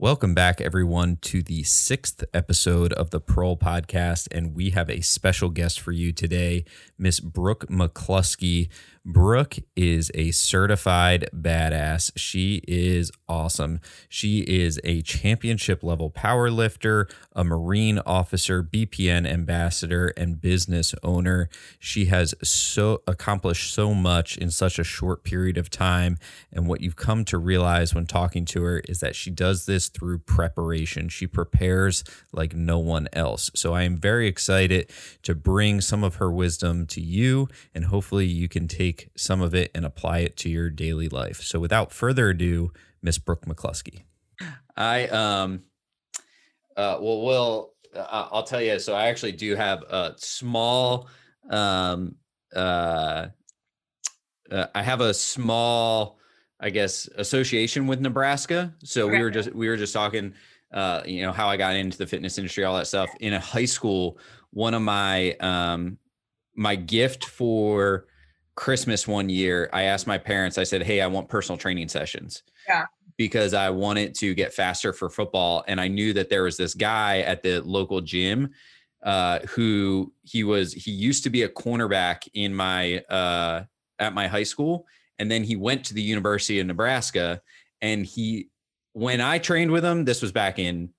Welcome back, everyone, to the sixth episode of the Pearl Podcast. And we have a special guest for you today, Miss Brooke McCluskey. Brooke is a certified badass. She is awesome. She is a championship level power lifter, a Marine officer, BPN ambassador, and business owner. She has so accomplished so much in such a short period of time. And what you've come to realize when talking to her is that she does this through preparation. She prepares like no one else. So I am very excited to bring some of her wisdom to you, and hopefully you can take some of it and apply it to your daily life. So without further ado, Miss Brooke McCluskey. I um uh well well uh, I'll tell you so I actually do have a small um uh, uh I have a small I guess association with Nebraska. So okay. we were just we were just talking uh you know how I got into the fitness industry all that stuff in a high school one of my um my gift for Christmas one year, I asked my parents, I said, Hey, I want personal training sessions. Yeah. Because I wanted to get faster for football. And I knew that there was this guy at the local gym uh, who he was, he used to be a cornerback in my, uh, at my high school. And then he went to the University of Nebraska. And he, when I trained with him, this was back in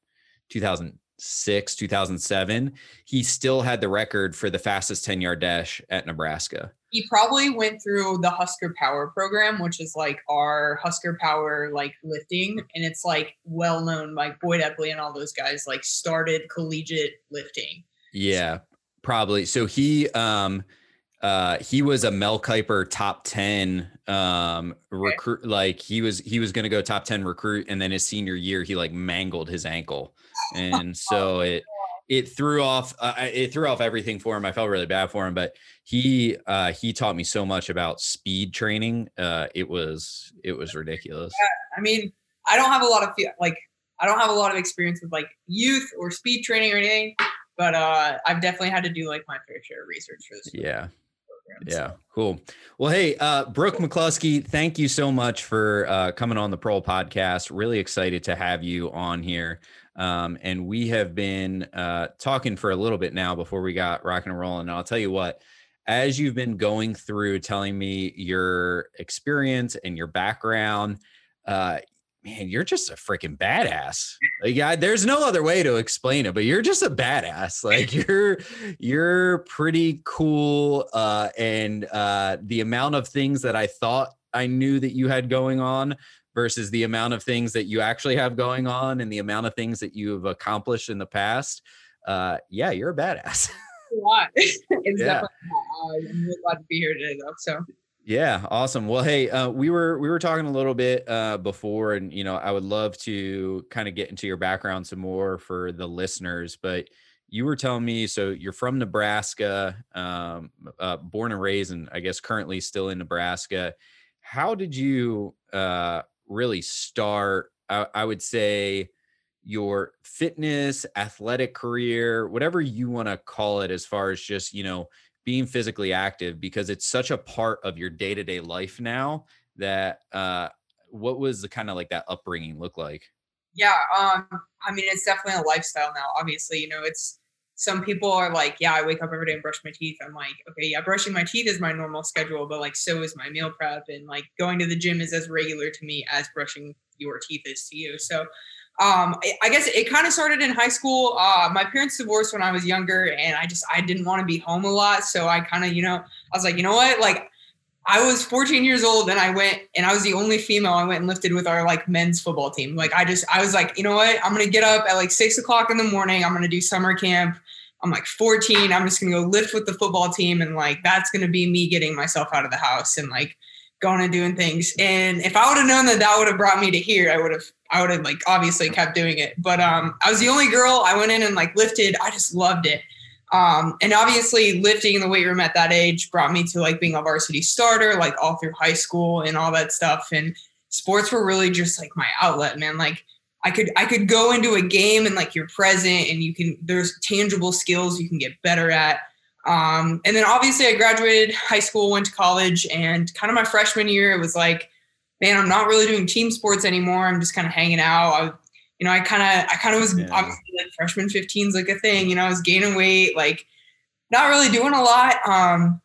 2000, 2006, 2007, he still had the record for the fastest 10 yard dash at Nebraska. He probably went through the Husker Power program, which is like our Husker Power like lifting. And it's like well known, like Boyd Epley and all those guys like started collegiate lifting. Yeah, probably. So he, um, uh, he was a Mel Kiper top 10 um recruit like he was he was to go top 10 recruit and then his senior year he like mangled his ankle and so it it threw off uh, it threw off everything for him. I felt really bad for him, but he uh, he taught me so much about speed training. Uh, it was it was ridiculous. Yeah, I mean, I don't have a lot of like I don't have a lot of experience with like youth or speed training or anything, but uh, I've definitely had to do like my fair share of research for this. Yeah. Yeah, cool. Well, hey, uh, Brooke McCluskey, thank you so much for uh, coming on the Pro podcast. Really excited to have you on here. Um, and we have been uh, talking for a little bit now before we got rocking and rolling. And I'll tell you what, as you've been going through telling me your experience and your background, uh, man, you're just a freaking badass. Like, yeah, there's no other way to explain it, but you're just a badass. Like, you're you're pretty cool. Uh, and uh, the amount of things that I thought I knew that you had going on versus the amount of things that you actually have going on and the amount of things that you have accomplished in the past. Uh, yeah, you're a badass. a lot. it's yeah. definitely I'm really glad to be here today though. So yeah, awesome. Well, hey, uh, we were we were talking a little bit uh, before, and you know, I would love to kind of get into your background some more for the listeners. But you were telling me, so you're from Nebraska, um, uh, born and raised, and I guess currently still in Nebraska. How did you uh, really start, I, I would say, your fitness, athletic career, whatever you want to call it, as far as just, you know, being physically active, because it's such a part of your day to day life now that, uh, what was the kind of like that upbringing look like? Yeah. Um, I mean, it's definitely a lifestyle now. Obviously, you know, it's some people are like, yeah, I wake up every day and brush my teeth. I'm like, okay, yeah, brushing my teeth is my normal schedule, but like, so is my meal prep. And like, going to the gym is as regular to me as brushing your teeth is to you. So, um, I guess it kind of started in high school. Uh, my parents divorced when I was younger, and I just I didn't want to be home a lot, so I kind of you know I was like, you know what, like I was 14 years old and I went and I was the only female I went and lifted with our like men's football team. Like I just I was like, you know what? I'm gonna get up at like six o'clock in the morning. I'm gonna do summer camp. I'm like 14. I'm just gonna go lift with the football team, and like that's gonna be me getting myself out of the house and like going and doing things. And if I would have known that that would have brought me to here, I would have I would have like obviously kept doing it. But um, I was the only girl. I went in and like lifted. I just loved it. Um, and obviously lifting in the weight room at that age brought me to like being a varsity starter, like all through high school and all that stuff. And sports were really just like my outlet, man. Like I could I could go into a game and like you're present and you can there's tangible skills you can get better at. Um, and then obviously I graduated high school, went to college, and kind of my freshman year it was like, man, I'm not really doing team sports anymore. I'm just kind of hanging out. I, you know, I kind of, I kind of was yeah. obviously like freshman 15's like a thing, you know, I was gaining weight, like not really doing a lot. Um,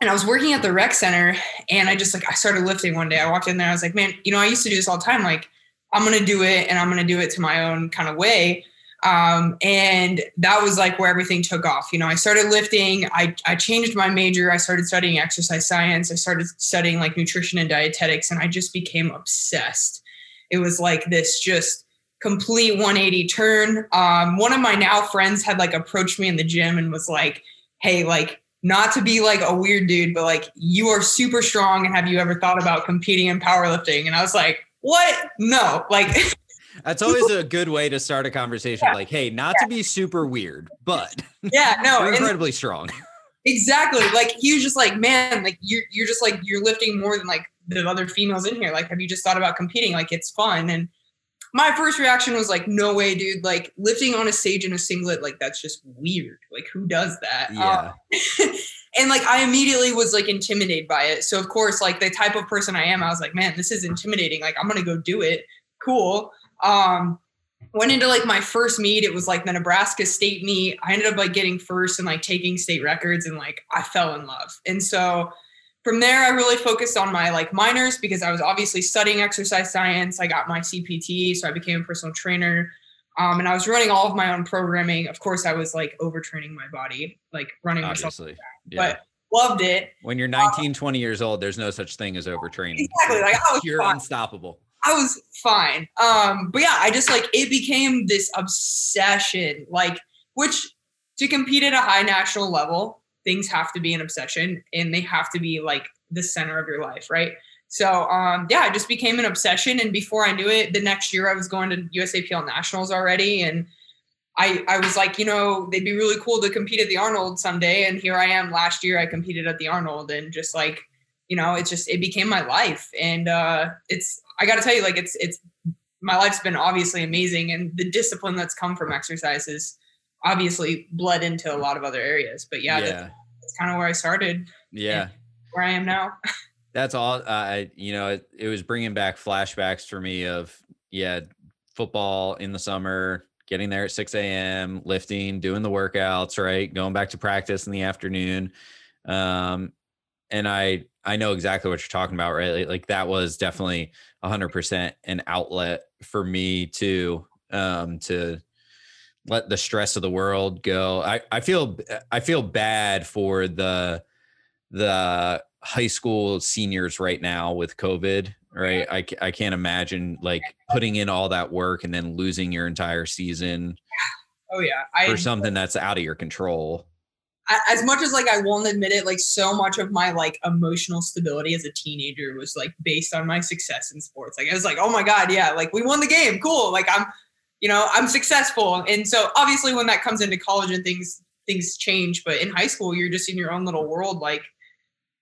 and I was working at the rec center and I just like, I started lifting one day. I walked in there, I was like, man, you know, I used to do this all the time. Like, I'm going to do it and I'm going to do it to my own kind of way. Um, and that was like where everything took off. You know, I started lifting, I, I changed my major, I started studying exercise science, I started studying like nutrition and dietetics, and I just became obsessed. It was like this just complete 180 turn. Um, one of my now friends had like approached me in the gym and was like, Hey, like, not to be like a weird dude, but like, you are super strong. And have you ever thought about competing in powerlifting? And I was like, What? No, like, That's always a good way to start a conversation. Yeah. Like, hey, not yeah. to be super weird, but yeah, no, you're incredibly strong. Exactly. Like he was just like, man, like you're you're just like you're lifting more than like the other females in here. Like, have you just thought about competing? Like, it's fun. And my first reaction was like, no way, dude. Like lifting on a stage in a singlet, like that's just weird. Like who does that? Yeah. Um, and like I immediately was like intimidated by it. So of course, like the type of person I am, I was like, man, this is intimidating. Like I'm gonna go do it. Cool. Um, went into like my first meet. It was like the Nebraska state meet. I ended up like getting first and like taking state records and like I fell in love. And so from there, I really focused on my like minors because I was obviously studying exercise science. I got my CPT, so I became a personal trainer. Um, and I was running all of my own programming. Of course, I was like overtraining my body, like running obviously. myself. Yeah. But loved it. When you're 19, um, 20 years old, there's no such thing as overtraining. Exactly. Like I was you're fine. unstoppable. I was fine. Um, but yeah, I just like it became this obsession, like which to compete at a high national level, things have to be an obsession and they have to be like the center of your life, right? So um, yeah, it just became an obsession. And before I knew it, the next year I was going to USAPL nationals already. And I, I was like, you know, they'd be really cool to compete at the Arnold someday. And here I am last year, I competed at the Arnold and just like, you know, it's just, it became my life. And uh, it's, I got to tell you, like it's it's my life's been obviously amazing, and the discipline that's come from exercise is obviously bled into a lot of other areas. But yeah, yeah. That's, that's kind of where I started. Yeah, where I am now. that's all. Uh, you know, it, it was bringing back flashbacks for me of yeah, football in the summer, getting there at 6 a.m., lifting, doing the workouts, right? Going back to practice in the afternoon. Um, and I I know exactly what you're talking about, right? Like, that was definitely 100% an outlet for me to um to let the stress of the world go. I I feel I feel bad for the the high school seniors right now with COVID, right? I I can't imagine like putting in all that work and then losing your entire season. Oh yeah, I, for something that's out of your control as much as like I won't admit it, like so much of my like emotional stability as a teenager was like based on my success in sports. Like I was like, oh my god, yeah, like we won the game, cool. Like I'm, you know, I'm successful. And so obviously when that comes into college and things things change, but in high school you're just in your own little world, like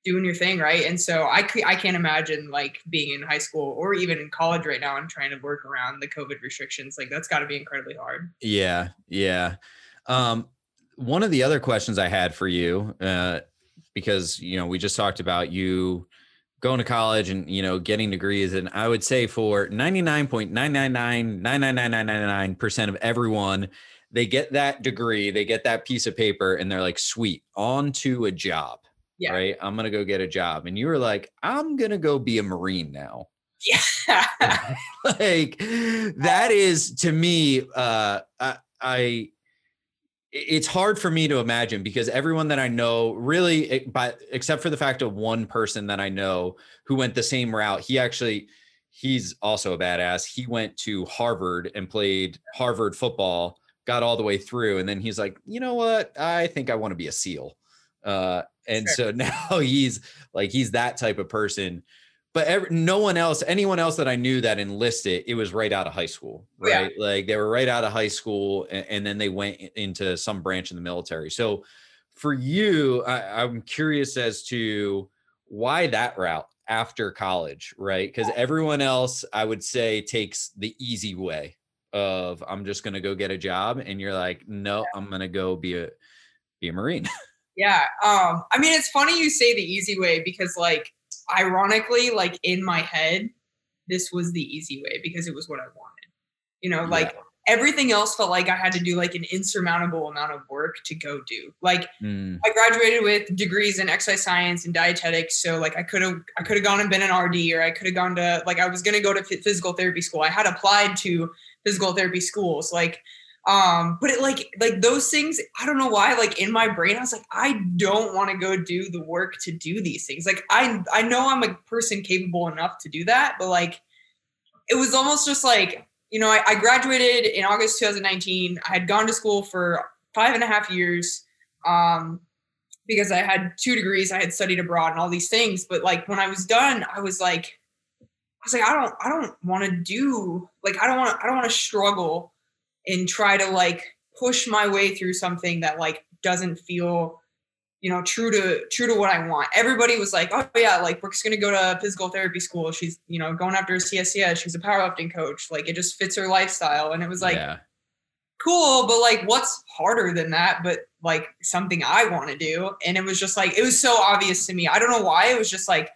doing your thing, right? And so I I can't imagine like being in high school or even in college right now and trying to work around the COVID restrictions. Like that's got to be incredibly hard. Yeah, yeah. Um, one of the other questions I had for you, uh, because you know we just talked about you going to college and you know getting degrees, and I would say for ninety nine point nine nine nine nine nine nine nine nine nine percent of everyone, they get that degree, they get that piece of paper, and they're like, "Sweet, on to a job." Yeah. Right. I'm gonna go get a job, and you were like, "I'm gonna go be a marine now." Yeah. like that is to me. Uh, I, I it's hard for me to imagine because everyone that I know really but except for the fact of one person that I know who went the same route he actually he's also a badass he went to Harvard and played Harvard football got all the way through and then he's like you know what I think I want to be a seal uh, and sure. so now he's like he's that type of person but every, no one else, anyone else that I knew that enlisted, it was right out of high school, right? Yeah. Like they were right out of high school, and, and, then they went into some branch in the military. So, for you, I, I'm curious as to why that route after college, right? Because everyone else, I would say, takes the easy way of I'm just going to go get a job, and you're like, no. I'm going to go be a be a marine. yeah, um, I mean, it's funny you say the easy way because like ironically, like in my head, this was the easy way because it was what I wanted. You know, like yeah. everything else felt like I had to do like an insurmountable amount of work to go do. Like mm. I graduated with degrees in exercise science and dietetics, so like I could have I could have gone and been an RD, or I could have gone to like I was going to go to physical therapy school. I had applied to physical therapy schools, like um but it like like those things i don't know why like in my brain i was like i don't want to go do the work to do these things. Like i i know i'm a person capable enough to do that but like it was almost just like you know I, I graduated in august 2019 i had gone to school for five and a half years um because i had two degrees i had studied abroad and all these things. But like when i was done i was like i was like i don't i don't want to do like i don't want i don't want to struggle and try to like push my way through something that like doesn't feel you know true to true to what i want. Everybody was like oh yeah like brooke's gonna go to physical therapy school. She's you know going after a cscs she's a powerlifting coach. Like it just fits her lifestyle. And it was like yeah. cool but like what's harder than that but like something i want to do? And it was just like it was so obvious to me. I don't know why. It was just like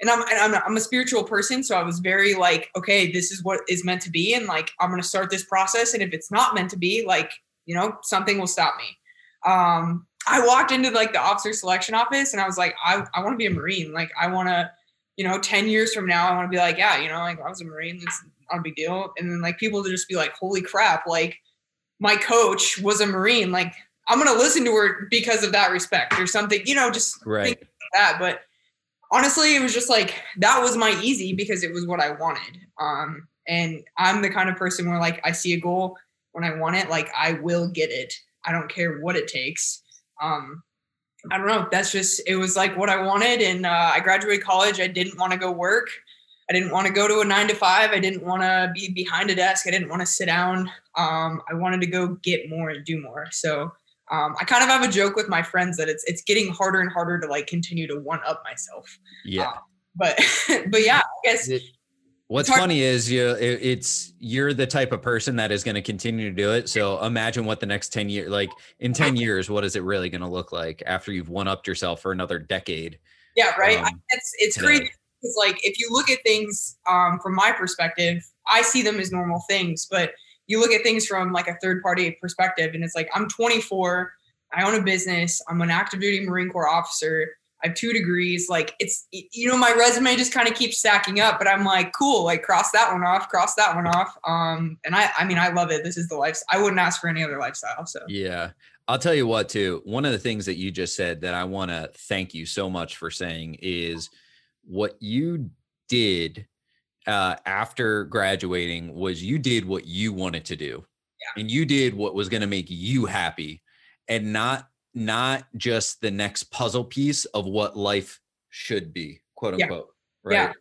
and I'm, and I'm I'm a spiritual person, so I was very like, okay, this is what is meant to be, and like I'm gonna start this process, and if it's not meant to be, like you know, something will stop me. Um, I walked into like the officer selection office, and I was like, I I want to be a Marine, like I want to, you know, ten years from now, I want to be like, yeah, you know, like I was a Marine, it's not a big deal, and then like people to just be like, holy crap, like my coach was a Marine, like I'm gonna listen to her because of that respect or something, you know, just right. like that, but honestly, it was just like that was my easy because it was what I wanted. Um, and I'm the kind of person where like I see a goal when I want it, like I will get it. I don't care what it takes. Um, I don't know. That's just it was like what I wanted, and uh, I graduated college. I didn't want to go work. I didn't want to go to a nine to five. I didn't want to be behind a desk. I didn't want to sit down. Um, I wanted to go get more and do more. So um, I kind of have a joke with my friends that it's it's getting harder and harder to like continue to one up myself. Yeah. Uh, but but yeah, I guess. It, what's funny is you it, it's you're the type of person that is going to continue to do it. So imagine what the next ten years, like in ten years, what is it really going to look like after you've one upped yourself for another decade? Yeah, right. Um, I, it's it's today. crazy because like if you look at things um, from my perspective, I see them as normal things, but you look at things from like a third party perspective and it's like i'm 24 i own a business i'm an active duty marine corps officer i have two degrees like it's you know my resume just kind of keeps stacking up but i'm like cool like cross that one off cross that one off um and i i mean i love it this is the life i wouldn't ask for any other lifestyle so yeah I'll tell you what, too. One of the things that you just said that I want to thank you so much for saying is what you did uh, after graduating was you did what you wanted to do yeah. and you did what was going to make you happy and not not just the next puzzle piece of what life should be quote unquote yeah. right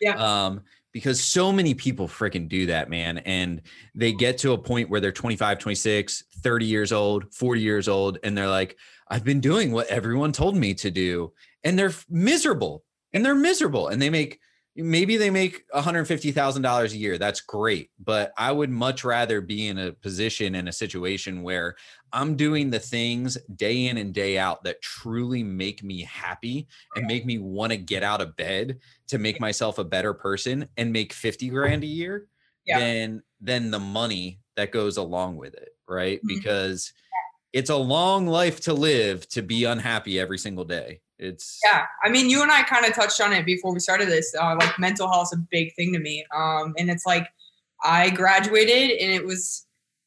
yeah. yeah um because so many people freaking do that man and they get to a point where they're 25 26 30 years old 40 years old and they're like i've been doing what everyone told me to do and they're miserable and they're miserable and they make maybe they make $150,000 a year. That's great. But I would much rather be in a position in a situation where I'm doing the things day in and day out that truly make me happy and make me want to get out of bed to make myself a better person and make 50 grand a year yeah. than than the money that goes along with it, right? Mm-hmm. Because it's a long life to live to be unhappy every single day. It's yeah. I mean, you and I kind of touched on it before we started this. Uh, like mental health is a big thing to me. Um, and it's like I graduated and it was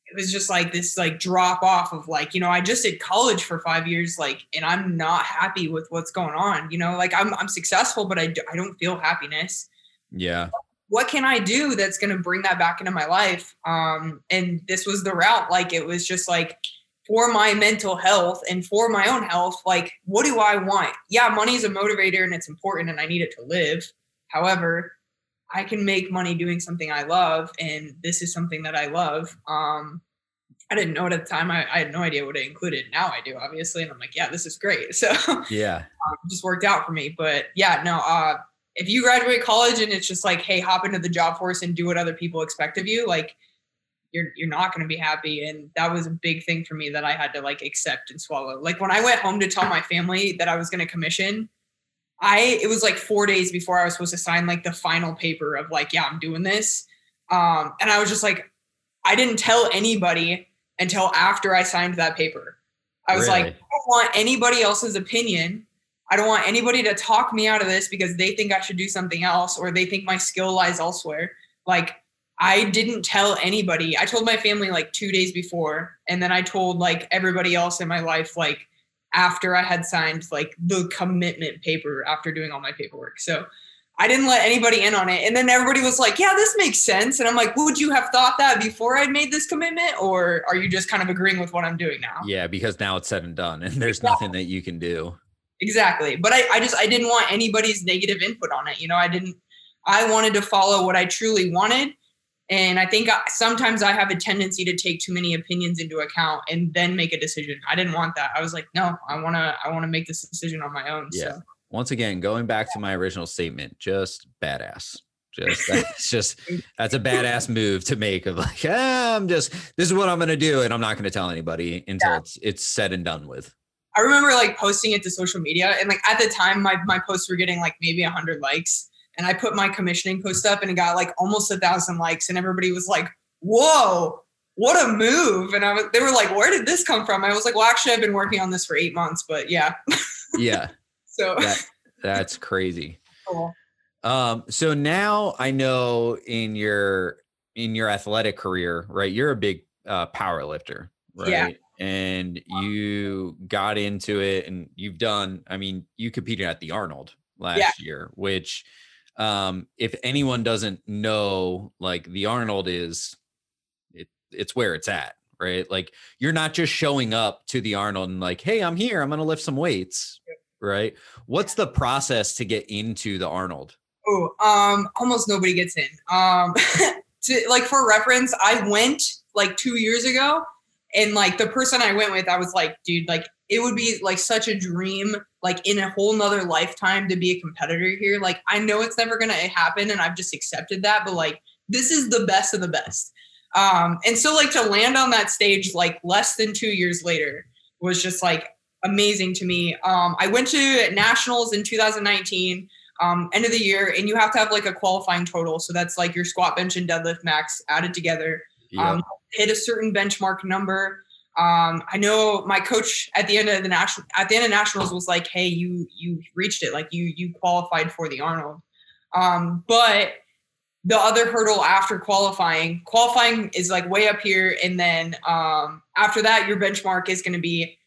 it was just like this like drop off of like you know I just did college for five years like and I'm not happy with what's going on. You know, like I'm I'm successful, but I I don't feel happiness. Yeah. What can I do that's going to bring that back into my life? Um, and this was the route. Like it was just like for my mental health and for my own health, like, what do I want? Yeah, money is a motivator and it's important and I need it to live. However, I can make money doing something I love, and this is something that I love. Um, I didn't know it at the time. I, I, had no idea what it included. Now I do, obviously, and I'm like, yeah, this is great. So yeah, um, just worked out for me. But yeah, no. Uh, if you graduate college and it's just like, hey, hop into the job force and do what other people expect of you, like you're you're not going to be happy and that was a big thing for me that I had to like accept and swallow. Like when I went home to tell my family that I was going to commission, I it was like 4 days before I was supposed to sign like the final paper of like yeah, I'm doing this. Um and I was just like I didn't tell anybody until after I signed that paper. I was really? like, I don't want anybody else's opinion. I don't want anybody to talk me out of this because they think I should do something else or they think my skill lies elsewhere. Like, I didn't tell anybody. I told my family like two days before, and then I told like everybody else in my life like after I had signed like the commitment paper after doing all my paperwork. So I didn't let anybody in on it. And then everybody was like, yeah, this makes sense. And I'm like, would you have thought that before I'd made this commitment? Or are you just kind of agreeing with what I'm doing now? Yeah, because now it's said and done and there's nothing that you can do. Exactly. But I, I just, I didn't want anybody's negative input on it. You know, I didn't, I wanted to follow what I truly wanted. And I think sometimes I have a tendency to take too many opinions into account and then make a decision. I didn't want that. I was like, no, I want to, I want to make this decision on my own. Yeah. So once again, going back to my original statement, just badass. Just that's just that's a badass move to make of like, ah, I'm just this is what I'm gonna do, and I'm not gonna tell anybody until yeah. it's it's said and done with. I remember like posting it to social media, and like at the time, my my posts were getting like maybe hundred likes, and I put my commissioning post up, and it got like almost a thousand likes, and everybody was like, "Whoa, what a move!" And I was, they were like, "Where did this come from?" I was like, "Well, actually, I've been working on this for eight months, but yeah." yeah. So that, that's crazy. Cool. Um, so now I know in your in your athletic career, right? You're a big uh, power lifter, right? Yeah. And you got into it, and you've done. I mean, you competed at the Arnold last yeah. year, which, um, if anyone doesn't know, like the Arnold is, it it's where it's at, right? Like you're not just showing up to the Arnold and like, hey, I'm here, I'm gonna lift some weights right? What's the process to get into the Arnold? Oh, um, almost nobody gets in. Um, to like for reference, I went like two years ago, and like the person I went with, I was like, dude, like it would be like such a dream, like in a whole nother lifetime to be a competitor here. Like I know it's never gonna happen, and I've just accepted that, but like this is the best of the best. Um, and so like to land on that stage like less than two years later was just like amazing to me. Um, I went to nationals in 2019, um, end of the year, and you have to have like a qualifying total. So that's like your squat, bench, and deadlift max added together. Um, hit a certain benchmark number. Um, I know my coach at the end of the national at the end of nationals was like, "Hey, you you reached it. Like you you qualified for the Arnold." Um, but the other hurdle after qualifying, qualifying is like way up here, and then um, after that, your benchmark is going to be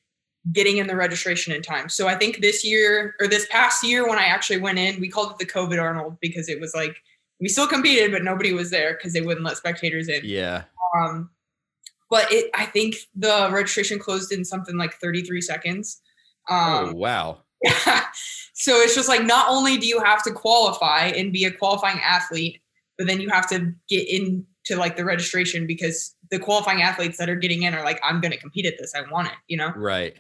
getting in the registration in time. So I think this year or this past year when I actually went in, we called it the COVID Arnold because it was like we still competed, but nobody was there because they wouldn't let spectators in. Yeah. Um, but it, I think the registration closed in something like 33 seconds. Um, oh wow. Yeah. So it's just like not only do you have to qualify and be a qualifying athlete, but then you have to get into like the registration because the qualifying athletes that are getting in are like, I'm going to compete at this. I want it. You know. Right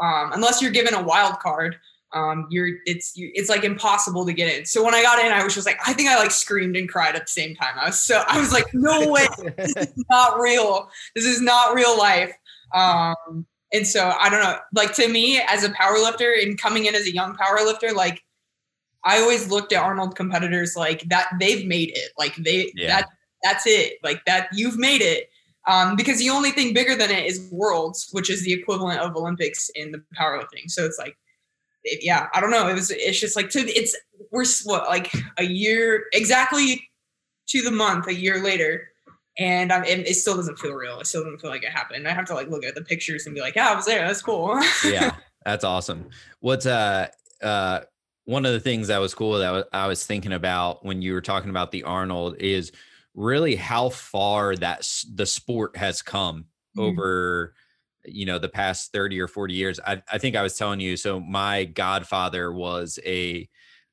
um, unless you're given a wild card, um, you're it's it's like impossible to get in. So when I got in, I was just like, I think I like screamed and cried at the same time. I was so I was like, no way, this is not real. This is not real life. Um, and so I don't know. Like to me, as a power lifter and coming in as a young power lifter, like I always looked at Arnold competitors like that. They've made it. Like they yeah. that that's it. Like that you've made it um, because the only thing bigger than it is worlds, which is the equivalent of Olympics in the powerlifting. So it's like, it, yeah, I don't know. It was, it's just like, to, it's, we're what, like a year exactly to the month, a year later. And um, it, it still doesn't feel real. It still doesn't feel like it happened. I have to like look at the pictures and be like, yeah, I was there. That's cool. yeah, that's awesome. What's, uh, uh, one of the things that was cool that I was thinking about when you were talking about the Arnold is really how far that the sport has come mm-hmm. over you know the past 30 or 40 years I, I think i was telling you so my godfather was a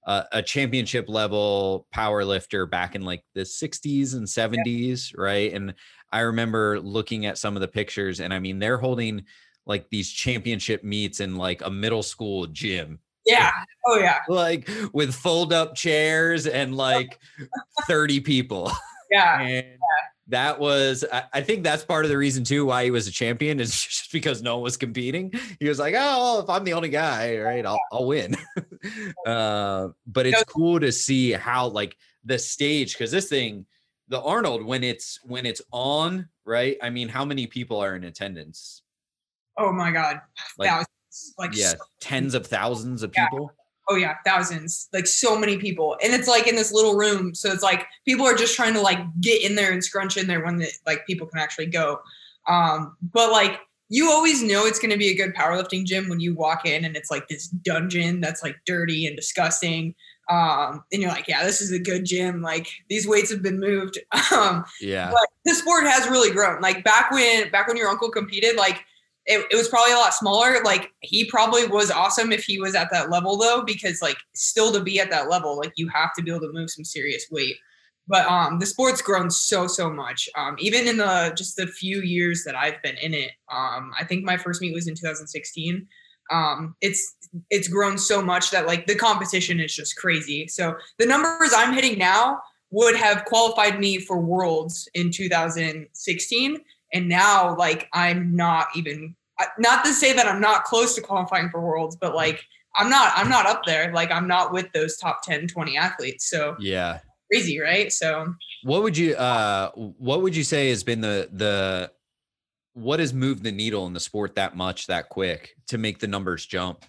uh, a championship level power lifter back in like the 60s and 70s right? And i remember looking at some of the pictures and i mean they're holding like these championship meets in like a middle school gym. Yeah. Oh yeah. Like with fold up chairs and like 30 people. Yeah. And yeah. That was, I, think that's part of the reason too why he was a champion is just because no one was competing. He was like, oh, if I'm the only guy, right, I'll, I'll win. uh, but it's cool to see how like the stage, because this thing, the Arnold when it's when it's on, right? I mean, how many people are in attendance? Oh my god, Like- thousands. Like yeah, so- tens of thousands of Yeah. Oh yeah, thousands. Like so many people, and it's like in this little room, so it's like people are just trying to like get in there and scrunch in there when the, like people can actually go. Um, but like you always know it's going to be a good powerlifting gym when you walk in and it's like this dungeon that's like dirty and disgusting. Um, and you're like, yeah, this is a good gym. Like these weights have been moved. Um, Yeah. but the sport has really grown. Like back when back when your uncle competed, like it, it was probably a lot smaller. Like he probably was awesome if he was at that level though, because like still to be at that level, like you have to be able to move some serious weight. But um the sport's grown so so much. Um even in the just the few years that I've been in it. Um I think my first meet was in 2016. Um it's it's grown so much that like the competition is just crazy. So the numbers I'm hitting now would have qualified me for worlds in 2016 and now like i'm not even not to say that i'm not close to qualifying for worlds but like i'm not i'm not up there like i'm not with those top 10 20 athletes so Yeah. crazy right so What would you uh what would you say has been the the what has moved the needle in the sport that much that quick to make the numbers jump?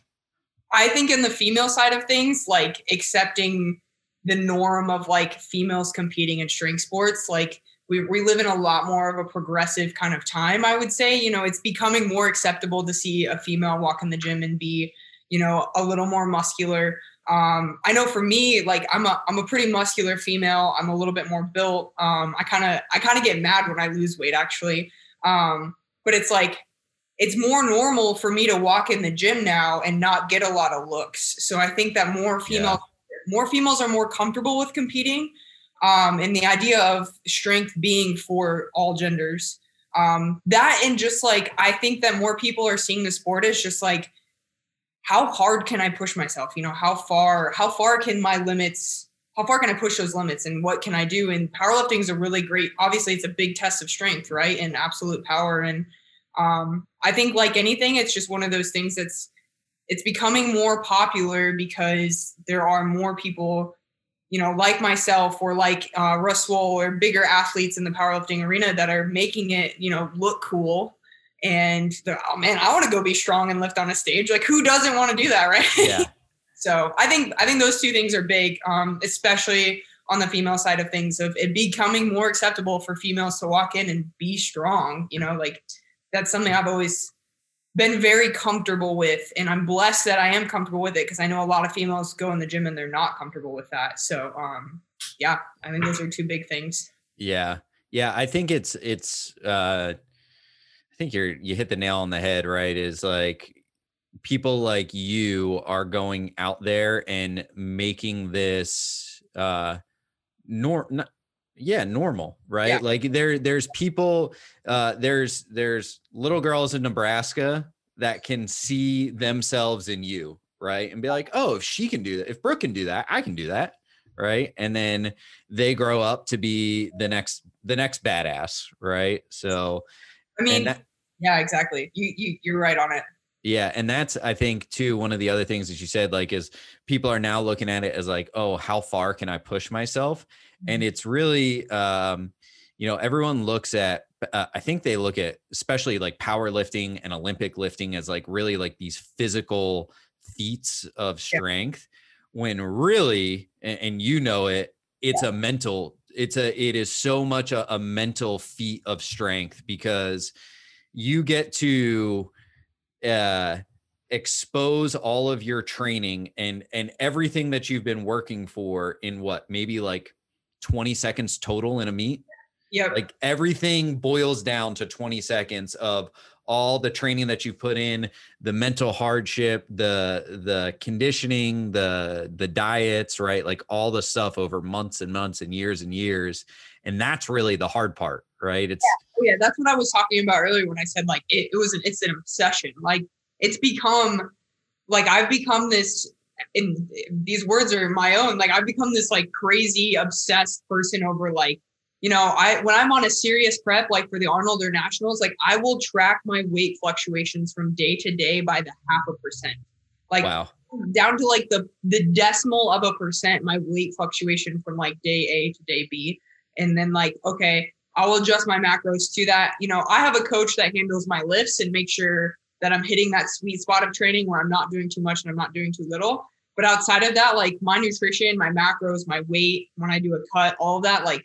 i think in the female side of things like accepting the norm of like females competing in strength sports like we, we live in a lot more of a progressive kind of time i would say. You know it's becoming more acceptable to see a female walk in the gym and be you know a little more muscular. Um, i know for me like i'm a i'm a pretty muscular female. I'm a little bit more built. Um, i kind of i kind of get mad when i lose weight actually. Um, but it's like it's more normal for me to walk in the gym now and not get a lot of looks. So i think that more females more females are more comfortable with competing um, and the idea of strength being for all genders. Um, that and just like i think that more people are seeing the sport as just like how hard can i push myself? You know how far how far can my limits how far can i push those limits and what can i do? And powerlifting is a really great obviously it's a big test of strength right? And absolute power. And um, i think like anything it's just one of those things that's it's becoming more popular because there are more people you know, like myself or like uh, Russ Wool or bigger athletes in the powerlifting arena that are making it, you know, look cool. And oh man, I want to go be strong and lift on a stage. Like, who doesn't want to do that, right? Yeah. so I think I think those two things are big, um, especially on the female side of things, of it becoming more acceptable for females to walk in and be strong. You know, like that's something I've always been very comfortable with and i'm blessed that i am comfortable with it because i know a lot of females go in the gym and they're not comfortable with that so um yeah i think those are two big things Yeah. Yeah, I think it's it's uh I think you're you hit the nail on the head, right? Is like people like you are going out there and making this uh nor not, yeah, normal, right? Yeah. Like there there's people uh there's there's little girls in Nebraska that can see themselves in you, right? And be like, "Oh, if she can do that, if Brooke can do that, I can do that." Right? And then they grow up to be the next the next badass, right? So i mean that, yeah exactly you, you you're right on it yeah, and that's I think too one of the other things that you said like is people are now looking at it as like, "Oh, how far can I push myself?" And it's really um you know, everyone looks at uh, I think they look at especially like powerlifting and Olympic lifting as like really like these physical feats of Yeah. strength when really and, and you know it it's a mental it's a it is so much a, a mental feat of strength because you get to uh expose all of your training and and everything that you've been working for in what maybe like 20 seconds total in a meet? Yeah like everything boils down to 20 seconds of all the training that you've put in the mental hardship the the conditioning the the diets right? Like all the stuff over months and months and years and years. And that's really the hard part right? It's Oh, yeah that's what i was talking about earlier when i said like it, it was an it's an obsession. Like it's become like i've become this and these words are my own like i've become this like crazy obsessed person over like you know i when i'm on a serious prep like for the arnold or nationals like i will track my weight fluctuations from day to day by the half a percent. Like wow. down to like the the decimal of a percent my weight fluctuation from like day A to day B. and then like okay i will adjust my macros to that. You know i have a coach that handles my lifts and make sure that i'm hitting that sweet spot of training where i'm not doing too much and i'm not doing too little. But outside of that like my nutrition my macros my weight when i do a cut all of that like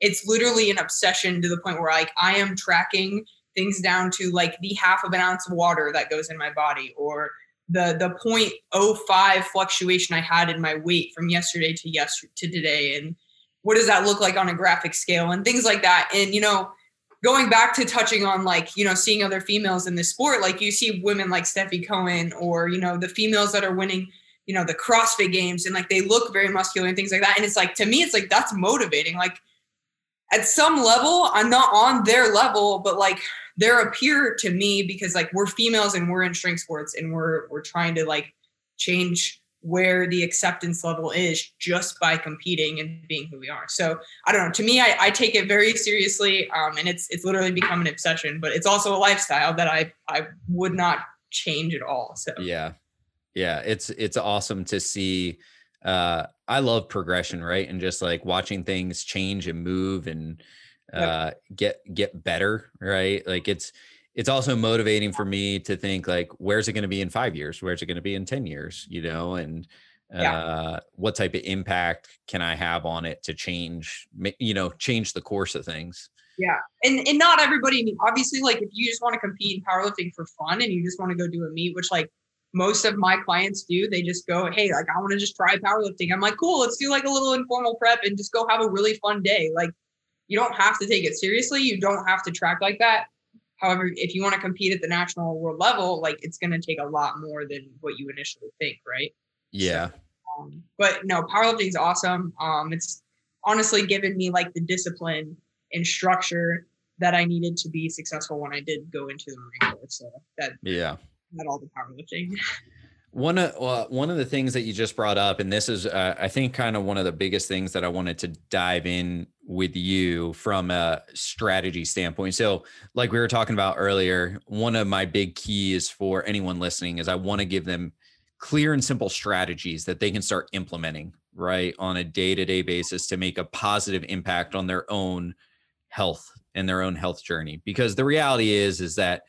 it's literally an obsession to the point where like i am tracking things down to like the half of an ounce of water that goes in my body or the the 0.05 fluctuation I had in my weight from yesterday to yesterday to today. And what does that look like on a graphic scale and things like that. And you know going back to touching on like you know seeing other females in the sport like you see women like Stefi Cohen or you know the females that are winning you know the CrossFit games and like they look very muscular and things like that. And it's like to me it's like that's motivating. Like at some level I'm not on their level but like they're a peer to me because like we're females and we're in strength sports and we're we're trying to like change where the acceptance level is just by competing and being who we are. So I don't know. To me, I, I take it very seriously, um, and it's it's literally become an obsession. But it's also a lifestyle that I I would not change at all. So yeah, yeah, it's it's awesome to see. Uh, I love progression, right? And just like watching things change and move and uh, get get better, right? Like it's it's also motivating for me to think like, where's it going to be in five years? Where's it going to be in ten years? You know, and yeah. uh, what type of impact can I have on it to change, you know, change the course of things. Yeah. And and not everybody, I mean, obviously, like if you just want to compete in powerlifting for fun and you just want to go do a meet, which like most of my clients do, they just go, Hey, like I want to just try powerlifting. I'm like, cool, let's do like a little informal prep and just go have a really fun day. Like you don't have to take it seriously. You don't have to track like that. However, if you want to compete at the national world level, like it's going to take a lot more than what you initially think, right? Yeah. So, um, but no, powerlifting is awesome. Um, it's honestly given me like the discipline and structure that I needed to be successful when I did go into the Marine Corps. So that yeah, not all the powerlifting. One of one of the things that you just brought up, and this is, uh, I think, kind of one of the biggest things that I wanted to dive in with you from a strategy standpoint. So, like we were talking about earlier, one of my big keys for anyone listening is I want to give them clear and simple strategies that they can start implementing right on a day to day basis to make a positive impact on their own health and their own health journey. Because the reality is, is that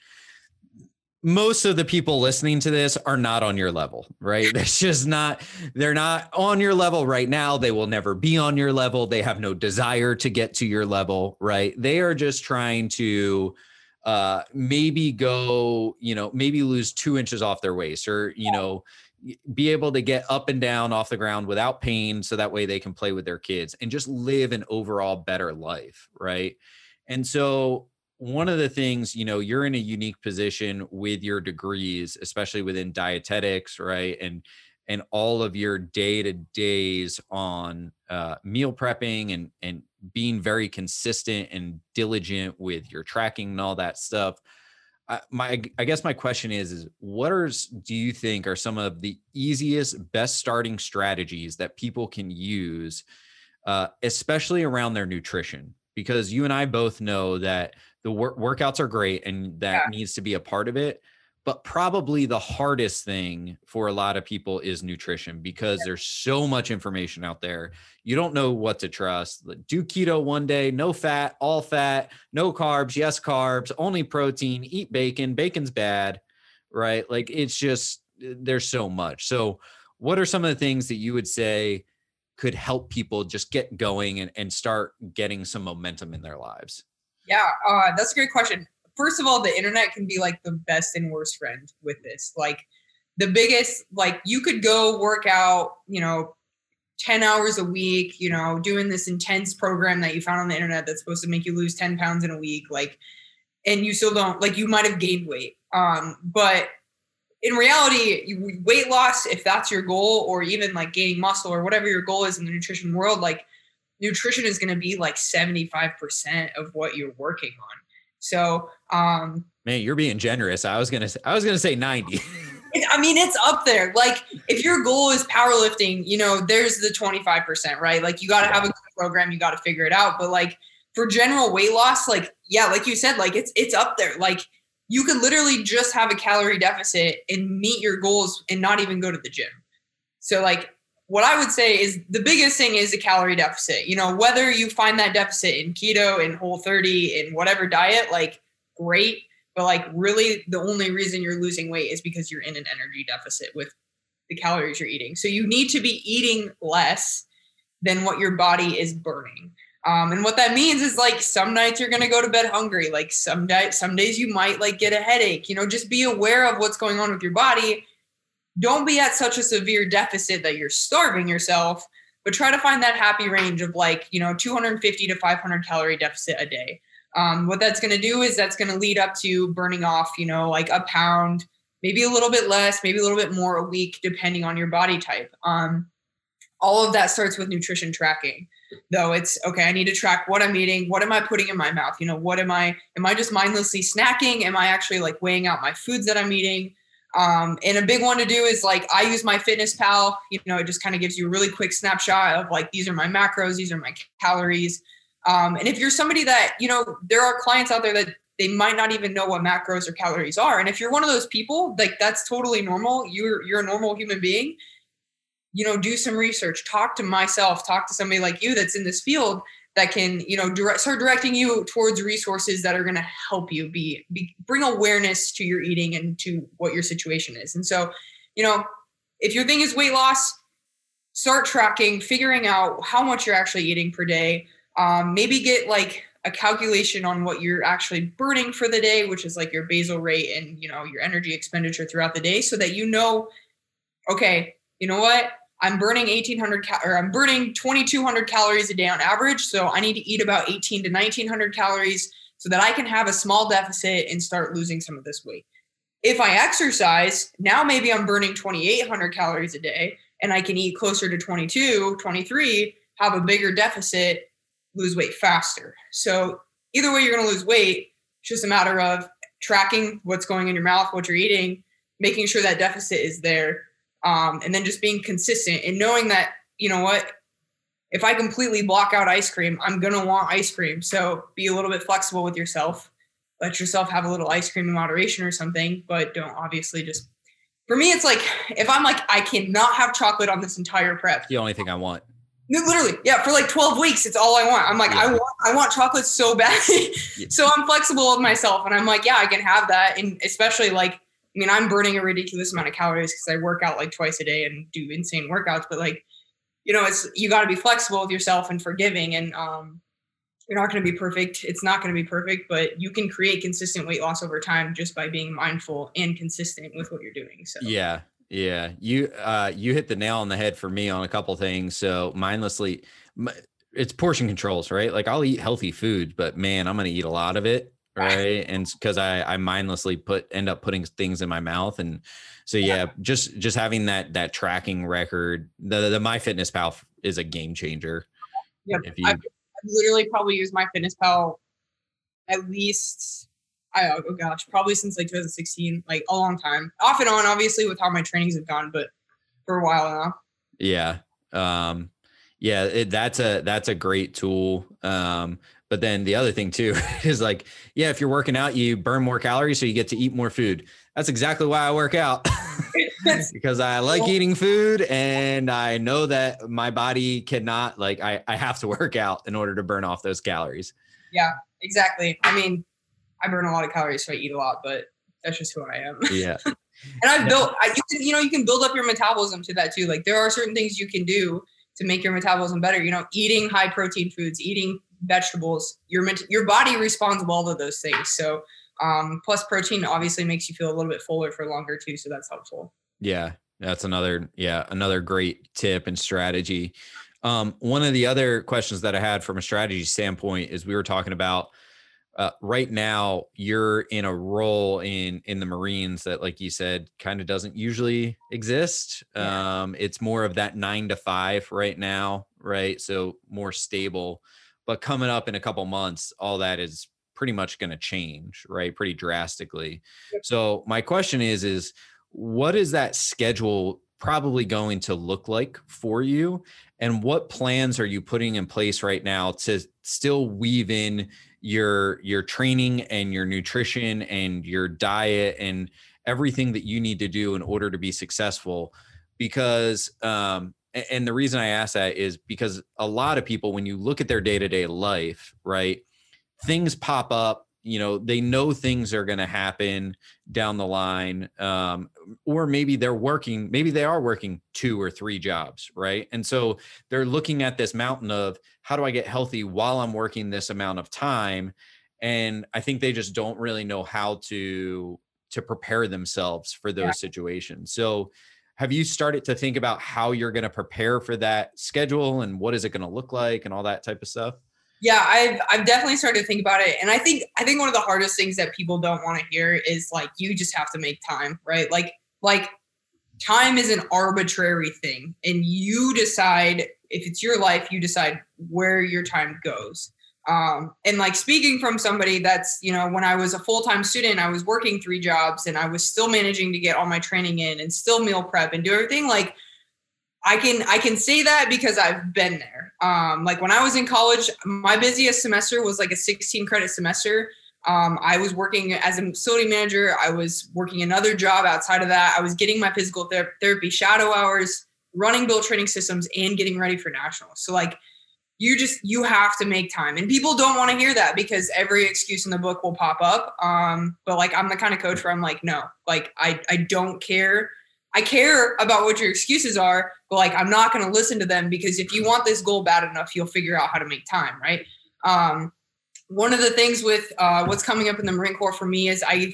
most of the people listening to this are not on your level, right? It's just not, they're not on your level right now. They will never be on your level. They have no desire to get to your level, right? They are just trying to uh, maybe go, you know, maybe lose two inches off their waist or, you know, be able to get up and down off the ground without pain so that way they can play with their kids and just live an overall better life, right? And so one of the things you know you're in a unique position with your degrees especially within dietetics right and and all of your day to days on uh, meal prepping and and being very consistent and diligent with your tracking and all that stuff I, my i guess my question is is what are do you think are some of the easiest best starting strategies that people can use uh, especially around their nutrition? Because you and i both know that the wor- workouts are great and that yeah. needs to be a part of it but probably the hardest thing for a lot of people is nutrition because there's so much information out there. You don't know what to trust. Do keto one day no fat all fat no carbs yes carbs only protein eat bacon bacon's bad right? Like it's just eh, there's so much. So what are some of the things that you would say could help people just get going and, and start getting some momentum in their lives yeah, uh, that's a great question. First of all, the internet can be like the best and worst friend with this. Like the biggest, like you could go work out, you know, 10 hours a week, you know, doing this intense program that you found on the internet that's supposed to make you lose 10 pounds in a week. Like, and you still don't, like, you might have gained weight. Um, but in reality, weight loss, if that's your goal, or even like gaining muscle or whatever your goal is in the nutrition world, like nutrition is going to be like 75% of what you're working on. So, um, man, you're being generous. I was going to, I was going to say 90. I mean, it's up there. Like, if your goal is powerlifting, you know, there's the 25%, right? Like, you got to have a good program, you got to figure it out. But like for general weight loss, like, yeah, like you said, like it's it's up there. Like, you could literally just have a calorie deficit and meet your goals and not even go to the gym. So, like, what I would say is the biggest thing is a calorie deficit. You know, whether you find that deficit in keto, in whole 30, in whatever diet, like great. But like really the only reason you're losing weight is because you're in an energy deficit with the calories you're eating. So you need to be eating less than what your body is burning. Um, and what that means is like some nights you're gonna go to bed hungry. Like some day, some days you might like get a headache. You know, just be aware of what's going on with your body don't be at such a severe deficit that you're starving yourself, but try to find that happy range of like, you know, 250 to 500 calorie deficit a day. Um, what that's going to do is that's going to lead up to burning off, you know, like a pound, maybe a little bit less, maybe a little bit more a week, depending on your body type. Um, all of that starts with nutrition tracking though it's okay i need to track what i'm eating what am i putting in my mouth you know what am i am i just mindlessly snacking am i actually like weighing out my foods that i'm eating um, and a big one to do is like I use MyFitnessPal, You know, it just kind of gives you a really quick snapshot of like these are my macros, these are my calories. Um, and if you're somebody that you know, there are clients out there that they might not even know what macros or calories are. And if you're one of those people, like that's totally normal. You're you're a normal human being. You know, do some research. Talk to myself. Talk to somebody like you that's in this field that can you know direct, start directing you towards resources that are going to help you be, be bring awareness to your eating and to what your situation is. And so you know if your thing is weight loss start tracking figuring out how much you're actually eating per day. Um, maybe get like a calculation on what you're actually burning for the day which is like your basal rate and you know your energy expenditure throughout the day so that you know okay you know what I'm burning 1800 cal- or I'm burning 2200 calories a day on average. So I need to eat about 18 to 1900 calories so that I can have a small deficit and start losing some of this weight. If I exercise, now maybe I'm burning 2800 calories a day and I can eat closer to 22, 23, have a bigger deficit, lose weight faster. So either way, you're going to lose weight. It's just a matter of tracking what's going in your mouth, what you're eating, making sure that deficit is there um, and then just being consistent and knowing that you know what if i completely block out ice cream i'm gonna want ice cream. So be a little bit flexible with yourself. Let yourself have a little ice cream in moderation or something but don't obviously just for me it's like if i'm like i cannot have chocolate on this entire prep. The only thing i want. Literally yeah for like 12 weeks it's all i want. I'm like yeah. i want i want chocolate so bad. So i'm flexible with myself and i'm like yeah i can have that. And especially like I mean, I'm burning a ridiculous amount of calories because I work out like twice a day and do insane workouts. But like, you know, it's you got to be flexible with yourself and forgiving. And um, you're not going to be perfect. It's not going to be perfect, but you can create consistent weight loss over time just by being mindful and consistent with what you're doing. So yeah, yeah, you uh, you hit the nail on the head for me on a couple things. So mindlessly. It's portion controls, right? Like I'll eat healthy food, but man, I'm going to eat a lot of it right. and because i i mindlessly put end up putting things in my mouth and so yeah, yeah just just having that that tracking record the the MyFitnessPal is a game changer yeah if you, I've, I've, literally probably used MyFitnessPal at least I, oh gosh probably since like 2016 like a long time. Off and on obviously with how my trainings have gone but for a while now. Yeah um yeah it, that's a that's a great tool um but then the other thing too is like, yeah, if you're working out, you burn more calories, so you get to eat more food. That's exactly why I work out because I like eating food and I know that my body cannot, like, I, I have to work out in order to burn off those calories. Yeah, exactly. I mean, I burn a lot of calories, so I eat a lot, but that's just who I am. Yeah. and I've built, I, you can, you know, you can build up your metabolism to that too. Like, there are certain things you can do to make your metabolism better. You know, eating high protein foods, eating vegetables, your your body responds well to those things. So um, plus protein obviously makes you feel a little bit fuller for longer too, so that's helpful. Yeah, that's another yeah another great tip and strategy. Um, one of the other questions that I had from a strategy standpoint is we were talking about uh, right now you're in a role in in the Marines that, like you said, kind of doesn't usually exist. Yeah. Um, it's more of that nine to five right now, right? So more stable but coming up in a couple months all that is pretty much going to change right pretty drastically. So my question is is what is that schedule probably going to look like for you? And what plans are you putting in place right now to still weave in your your training and your nutrition and your diet and everything that you need to do in order to be successful? Because um and the reason I ask that is because a lot of people, when you look at their day to day life, right, things pop up. You know, they know things are going to happen down the line, um, or maybe they're working, maybe they are working two or three jobs, right? And so they're looking at this mountain of how do I get healthy while I'm working this amount of time? And I think they just don't really know how to to prepare themselves for those yeah. situations. So have you started to think about how you're going to prepare for that schedule and what is it going to look like and all that type of stuff? Yeah, I've I've definitely started to think about it. And I think I think one of the hardest things that people don't want to hear is like you just have to make time, right? Like like time is an arbitrary thing and you decide if it's your life, you decide where your time goes. Um, and like speaking from somebody that's, you know, when I was a full time student, I was working three jobs and I was still managing to get all my training in and still meal prep and do everything. Like, I can I can say that because I've been there. Um, like when I was in college, my busiest semester was like a 16 credit semester. Um, I was working as a facility manager. I was working another job outside of that. I was getting my physical ther- therapy shadow hours, running Built Training Systems, and getting ready for nationals. So like you just you have to make time and people don't want to hear that because every excuse in the book will pop up um but like i'm the kind of coach where i'm like no like i i don't care i care about what your excuses are but like i'm not going to listen to them because if you want this goal bad enough you'll figure out how to make time right um one of the things with uh what's coming up in the marine corps for me is i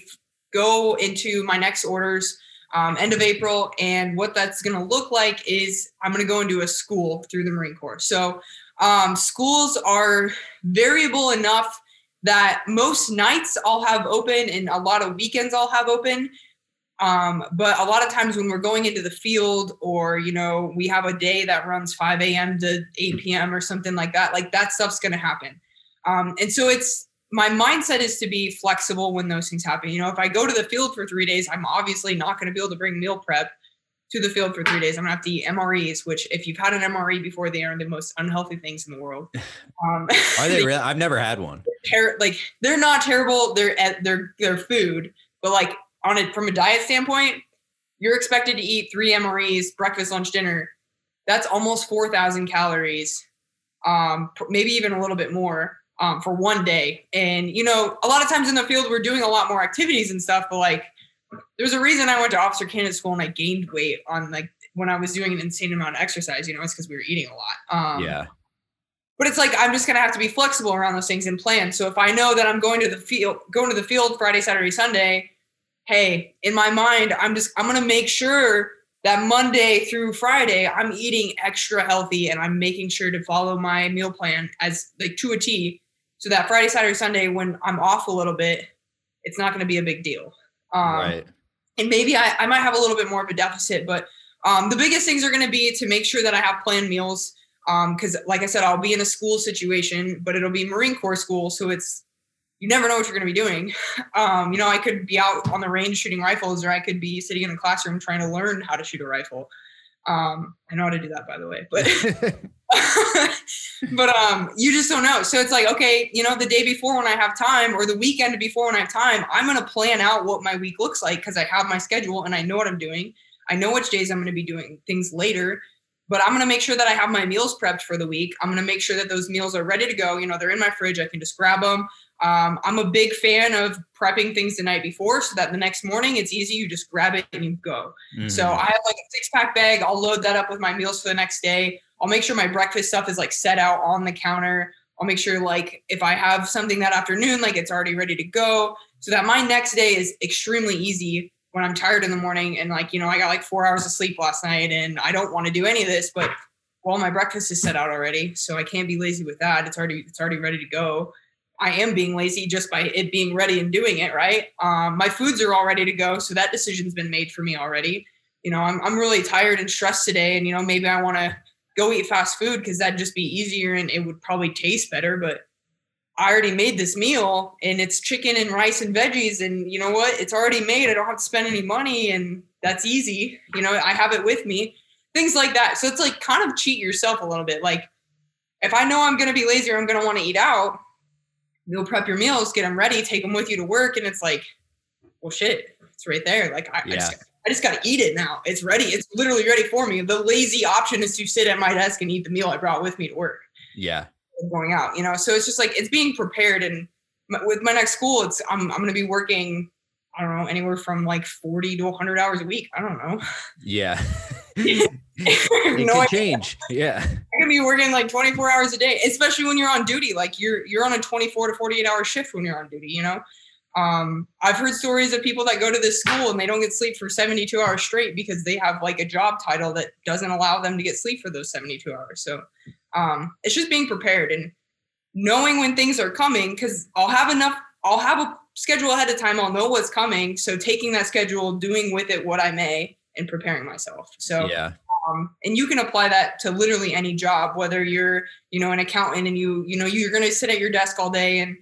go into my next orders um, end of April. And what that's going to look like is I'm going to go into a school through the Marine Corps. So um, schools are variable enough that most nights I'll have open and a lot of weekends I'll have open. Um, but a lot of times when we're going into the field or, you know, we have a day that runs 5 a.m. to 8 p.m. or something like that, like that stuff's going to happen. Um, and so it's my mindset is to be flexible when those things happen. You know, if I go to the field for three days, I'm obviously not going to be able to bring meal prep to the field for three days. I'm gonna have to eat MREs, which if you've had an MRE before, they are the most unhealthy things in the world. Um, are they really? I've never had one. Ter- like they're not terrible. They're they're they're food, but like on it from a diet standpoint, you're expected to eat three MREs, breakfast, lunch, dinner. That's almost four thousand calories, um, maybe even a little bit more um, for one day. And you know, a lot of times in the field, we're doing a lot more activities and stuff, but like there's a reason I went to officer candidate school and I gained weight on like when I was doing an insane amount of exercise. You know, it's because we were eating a lot. Um, yeah. But it's like I'm just gonna have to be flexible around those things and plan. So if I know that I'm going to the field, going to the field Friday, Saturday, Sunday, hey, in my mind, I'm just I'm gonna make sure that Monday through Friday I'm eating extra healthy and I'm making sure to follow my meal plan as like to a T. So that Friday, Saturday, Sunday, when I'm off a little bit, it's not gonna be a big deal. Um, right. And maybe I, I might have a little bit more of a deficit, but um, the biggest things are going to be to make sure that I have planned meals. Because, um, like I said, I'll be in a school situation, but it'll be Marine Corps school, so it's you never know what you're going to be doing. Um, you know, I could be out on the range shooting rifles, or I could be sitting in a classroom trying to learn how to shoot a rifle. Um, I know how to do that, by the way, but but um, you just don't know. So it's like, okay, you know, the day before when I have time, or the weekend before when I have time, I'm gonna plan out what my week looks like because I have my schedule and I know what I'm doing. I know which days I'm gonna be doing things later. But I'm gonna make sure that I have my meals prepped for the week. I'm gonna make sure that those meals are ready to go. You know, they're in my fridge. I can just grab them. Um, I'm a big fan of prepping things the night before so that the next morning it's easy. You just grab it and you go. Mm-hmm. So I have like a six pack bag. I'll load that up with my meals for the next day. I'll make sure my breakfast stuff is like set out on the counter. I'll make sure like if I have something that afternoon, like it's already ready to go so that my next day is extremely easy when I'm tired in the morning and like, you know, I got like four hours of sleep last night and I don't want to do any of this, but well, my breakfast is set out already. So I can't be lazy with that. It's already, it's already ready to go. I am being lazy just by it being ready and doing it. Right. Um, my foods are all ready to go. So that decision's been made for me already. You know, I'm, I'm really tired and stressed today and, you know, maybe I want to go eat fast food because that'd just be easier and it would probably taste better. But I already made this meal and it's chicken and rice and veggies. And you know what? It's already made. I don't have to spend any money and that's easy. You know, I have it with me. Things like that. So it's like kind of cheat yourself a little bit. Like if I know I'm going to be lazy or I'm going to want to eat out, meal prep your meals, get them ready, take them with you to work. And it's like, well, shit, it's right there. Like I, yeah. I just I just got to eat it now. It's ready. It's literally ready for me. The lazy option is to sit at my desk and eat the meal I brought with me to work. Yeah. Going out, you know. So it's just like it's being prepared. And with my next school, it's I'm I'm going to be working. I don't know anywhere from like 40 to 100 hours a week. I don't know. Yeah. it no, can change. Yeah. I can be working like 24 hours a day, especially when you're on duty. Like you're you're on a 24 to 48 hour shift when you're on duty, you know? Um, I've heard stories of people that go to this school and they don't get sleep for 72 hours straight because they have like a job title that doesn't allow them to get sleep for those 72 hours. So um, it's just being prepared and knowing when things are coming because I'll have enough, I'll have a schedule ahead of time. I'll know what's coming. So taking that schedule, doing with it what I may, and preparing myself. So yeah. Um, and you can apply that to literally any job, whether you're, you know, an accountant and you, you know, you're going to sit at your desk all day and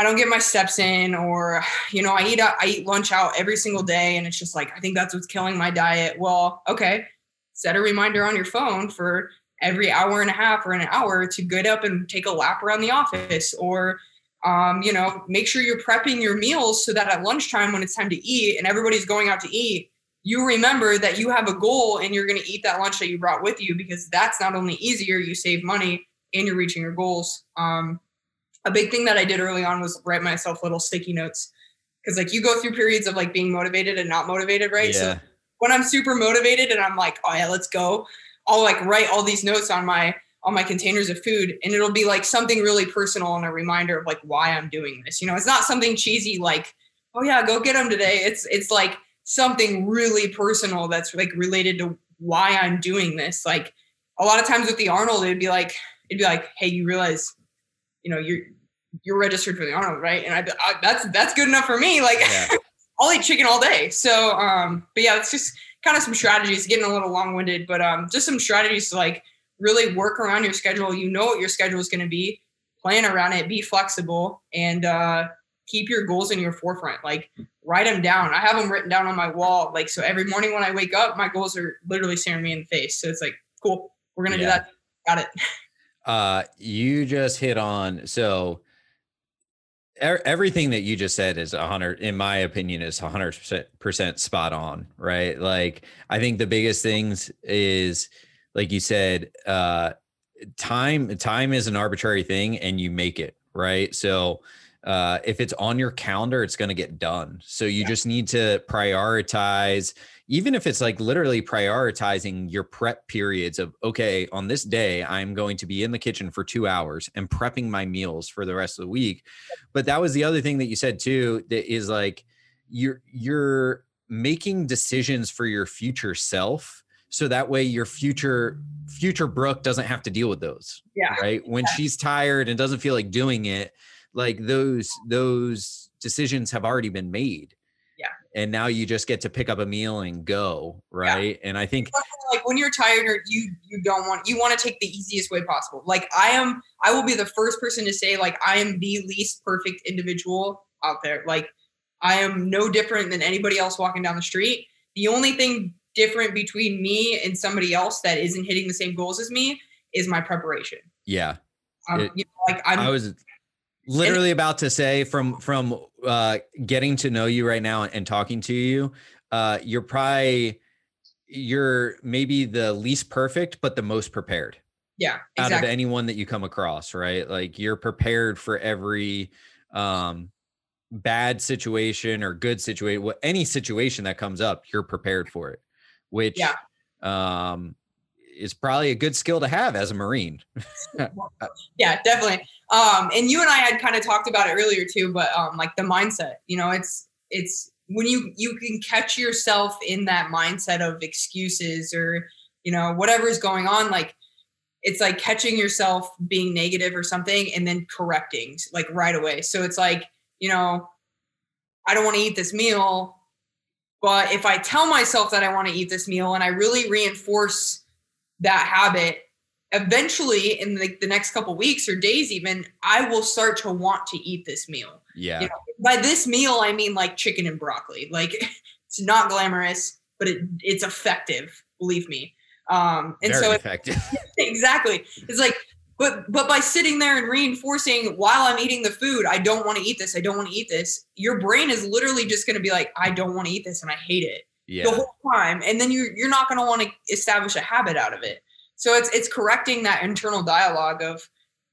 I don't get my steps in, or you know, I eat I eat lunch out every single day, and it's just like I think that's what's killing my diet. Well, okay, set a reminder on your phone for every hour and a half or an hour to get up and take a lap around the office, or um, you know, make sure you're prepping your meals so that at lunchtime when it's time to eat and everybody's going out to eat, you remember that you have a goal and you're going to eat that lunch that you brought with you because that's not only easier, you save money and you're reaching your goals. Um, a big thing that I did early on was write myself little sticky notes because like you go through periods of like being motivated and not motivated, right? Yeah. So when I'm super motivated and I'm like, oh yeah, let's go, I'll like write all these notes on my on my containers of food and it'll be like something really personal and a reminder of like why I'm doing this. You know, it's not something cheesy like, oh yeah, go get them today. It's it's like something really personal that's like related to why I'm doing this. Like a lot of times with the Arnold, it'd be like, it'd be like, hey, you realize you know, you're you're registered for the Arnold, right? And I, I that's that's good enough for me. Like yeah. I'll eat chicken all day. So, um, but yeah, it's just kind of some strategies. Getting a little long winded, but um, just some strategies to like really work around your schedule. You know what your schedule is going to be. Plan around it. Be flexible and uh, keep your goals in your forefront. Like write them down. I have them written down on my wall. Like so, every morning when I wake up, my goals are literally staring me in the face. So it's like, cool, we're gonna yeah. do that. Got it. Uh, you just hit on so er, everything that you just said is a hundred, in my opinion, is a hundred percent spot on, right? Like, I think the biggest things is, like you said, uh, time. Time is an arbitrary thing, and you make it right. So, uh, if it's on your calendar, it's going to get done. So you yeah. just need to prioritize even if it's like literally prioritizing your prep periods of okay on this day i'm going to be in the kitchen for two hours and prepping my meals for the rest of the week but that was the other thing that you said too that is like you're you're making decisions for your future self so that way your future future brook doesn't have to deal with those yeah right when yeah. she's tired and doesn't feel like doing it like those those decisions have already been made Yeah. and now you just get to pick up a meal and go right yeah. and i think like when you're tired or you you don't want you want to take the easiest way possible like i am i will be the first person to say like i am the least perfect individual out there like i am no different than anybody else walking down the street the only thing different between me and somebody else that isn't hitting the same goals as me is my preparation. Yeah. Um, it, you know, like I'm, i was literally about to say from from uh getting to know you right now and talking to you uh you're probably you're maybe the least perfect but the most prepared. Yeah exactly. out of anyone that you come across right? Like you're prepared for every um bad situation or good situation what any situation that comes up you're prepared for it which yeah. um is probably a good skill to have as a marine yeah definitely um, and you and I had kind of talked about it earlier too, but um, like the mindset, you know, it's it's when you you can catch yourself in that mindset of excuses or you know whatever is going on, like it's like catching yourself being negative or something and then correcting like right away. So it's like you know, I don't want to eat this meal, but if I tell myself that I want to eat this meal and I really reinforce that habit eventually in the, the next couple weeks or days even i will start to want to eat this meal. Yeah. You know, by this meal i mean like chicken and broccoli. Like it's not glamorous but it, it's effective believe me. Um and Very so effective. exactly. It's like but but by sitting there and reinforcing while i'm eating the food i don't want to eat this i don't want to eat this your brain is literally just going to be like i don't want to eat this and i hate it yeah. the whole time, and then you're you're not going to want to establish a habit out of it. So it's it's correcting that internal dialogue of,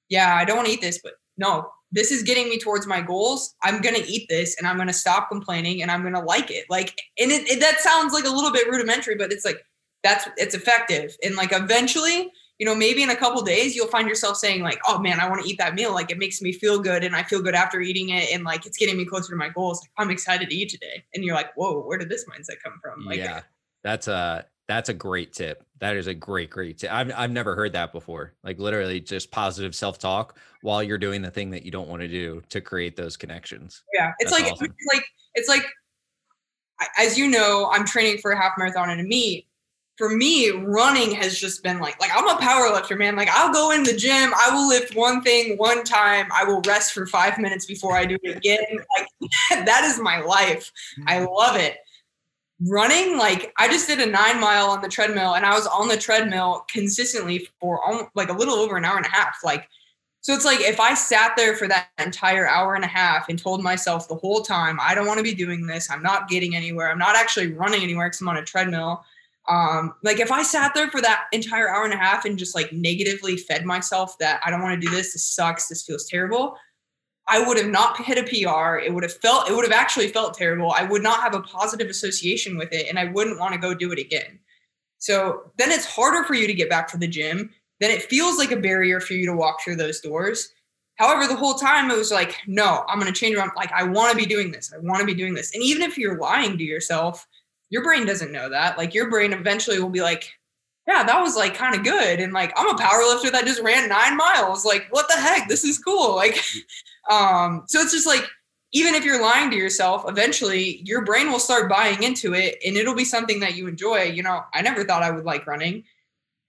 yeah, I don't want to eat this, but no, this is getting me towards my goals. I'm gonna eat this, and I'm gonna stop complaining, and I'm gonna like it. Like, and it, it that sounds like a little bit rudimentary, but it's like that's it's effective, and like eventually you know, maybe in a couple days you'll find yourself saying like, "Oh man, I want to eat that meal. Like it makes me feel good, and I feel good after eating it, and like it's getting me closer to my goals. Like, I'm excited to eat today." And you're like, "Whoa, where did this mindset come from?" Like, yeah, that's a that's a great tip. That is a great great tip. I've I've never heard that before. Like literally just positive self talk while you're doing the thing that you don't want to do to create those connections. Yeah, it's that's like awesome. it's like it's like as you know, I'm training for a half marathon and a meet for me, running has just been like, like I'm a power lifter, man. Like I'll go in the gym, I will lift one thing one time, I will rest for five minutes before I do it again. Like that is my life. I mm-hmm. love it. Running, like I just did a nine mile on the treadmill, and I was on the treadmill consistently for almost, like a little over an hour and a half. Like, so it's like if I sat there for that entire hour and a half and told myself the whole time, I don't want to be doing this. I'm not getting anywhere. I'm not actually running anywhere because I'm on a treadmill um, like if I sat there for that entire hour and a half and just like negatively fed myself that I don't want to do this, this sucks, this feels terrible, I would have not hit a PR. It would have felt, it would have actually felt terrible. I would not have a positive association with it and I wouldn't want to go do it again. So then it's harder for you to get back to the gym. Then it feels like a barrier for you to walk through those doors. However, the whole time it was like, no, I'm going to change around. Like, I want to be doing this. I want to be doing this. And even if you're lying to yourself, your brain doesn't know that. Like your brain eventually will be like, yeah, that was like kind of good. And like, I'm a power lifter that just ran nine miles. Like, what the heck? This is cool. Like, um, so it's just like, even if you're lying to yourself, eventually your brain will start buying into it and it'll be something that you enjoy. You know, I never thought I would like running,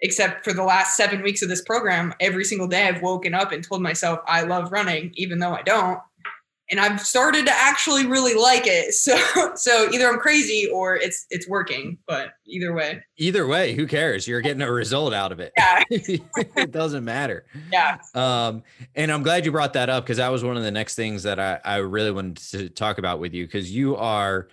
except for the last seven weeks of this program. Every single day I've woken up and told myself I love running, even though I don't and I've started to actually really like it. So so either I'm crazy or it's it's working, but either way. Either way, who cares? You're getting a result out of it. Yeah. it doesn't matter. Yeah. Um and I'm glad you brought that up because that was one of the next things that I I really wanted to talk about with you because you are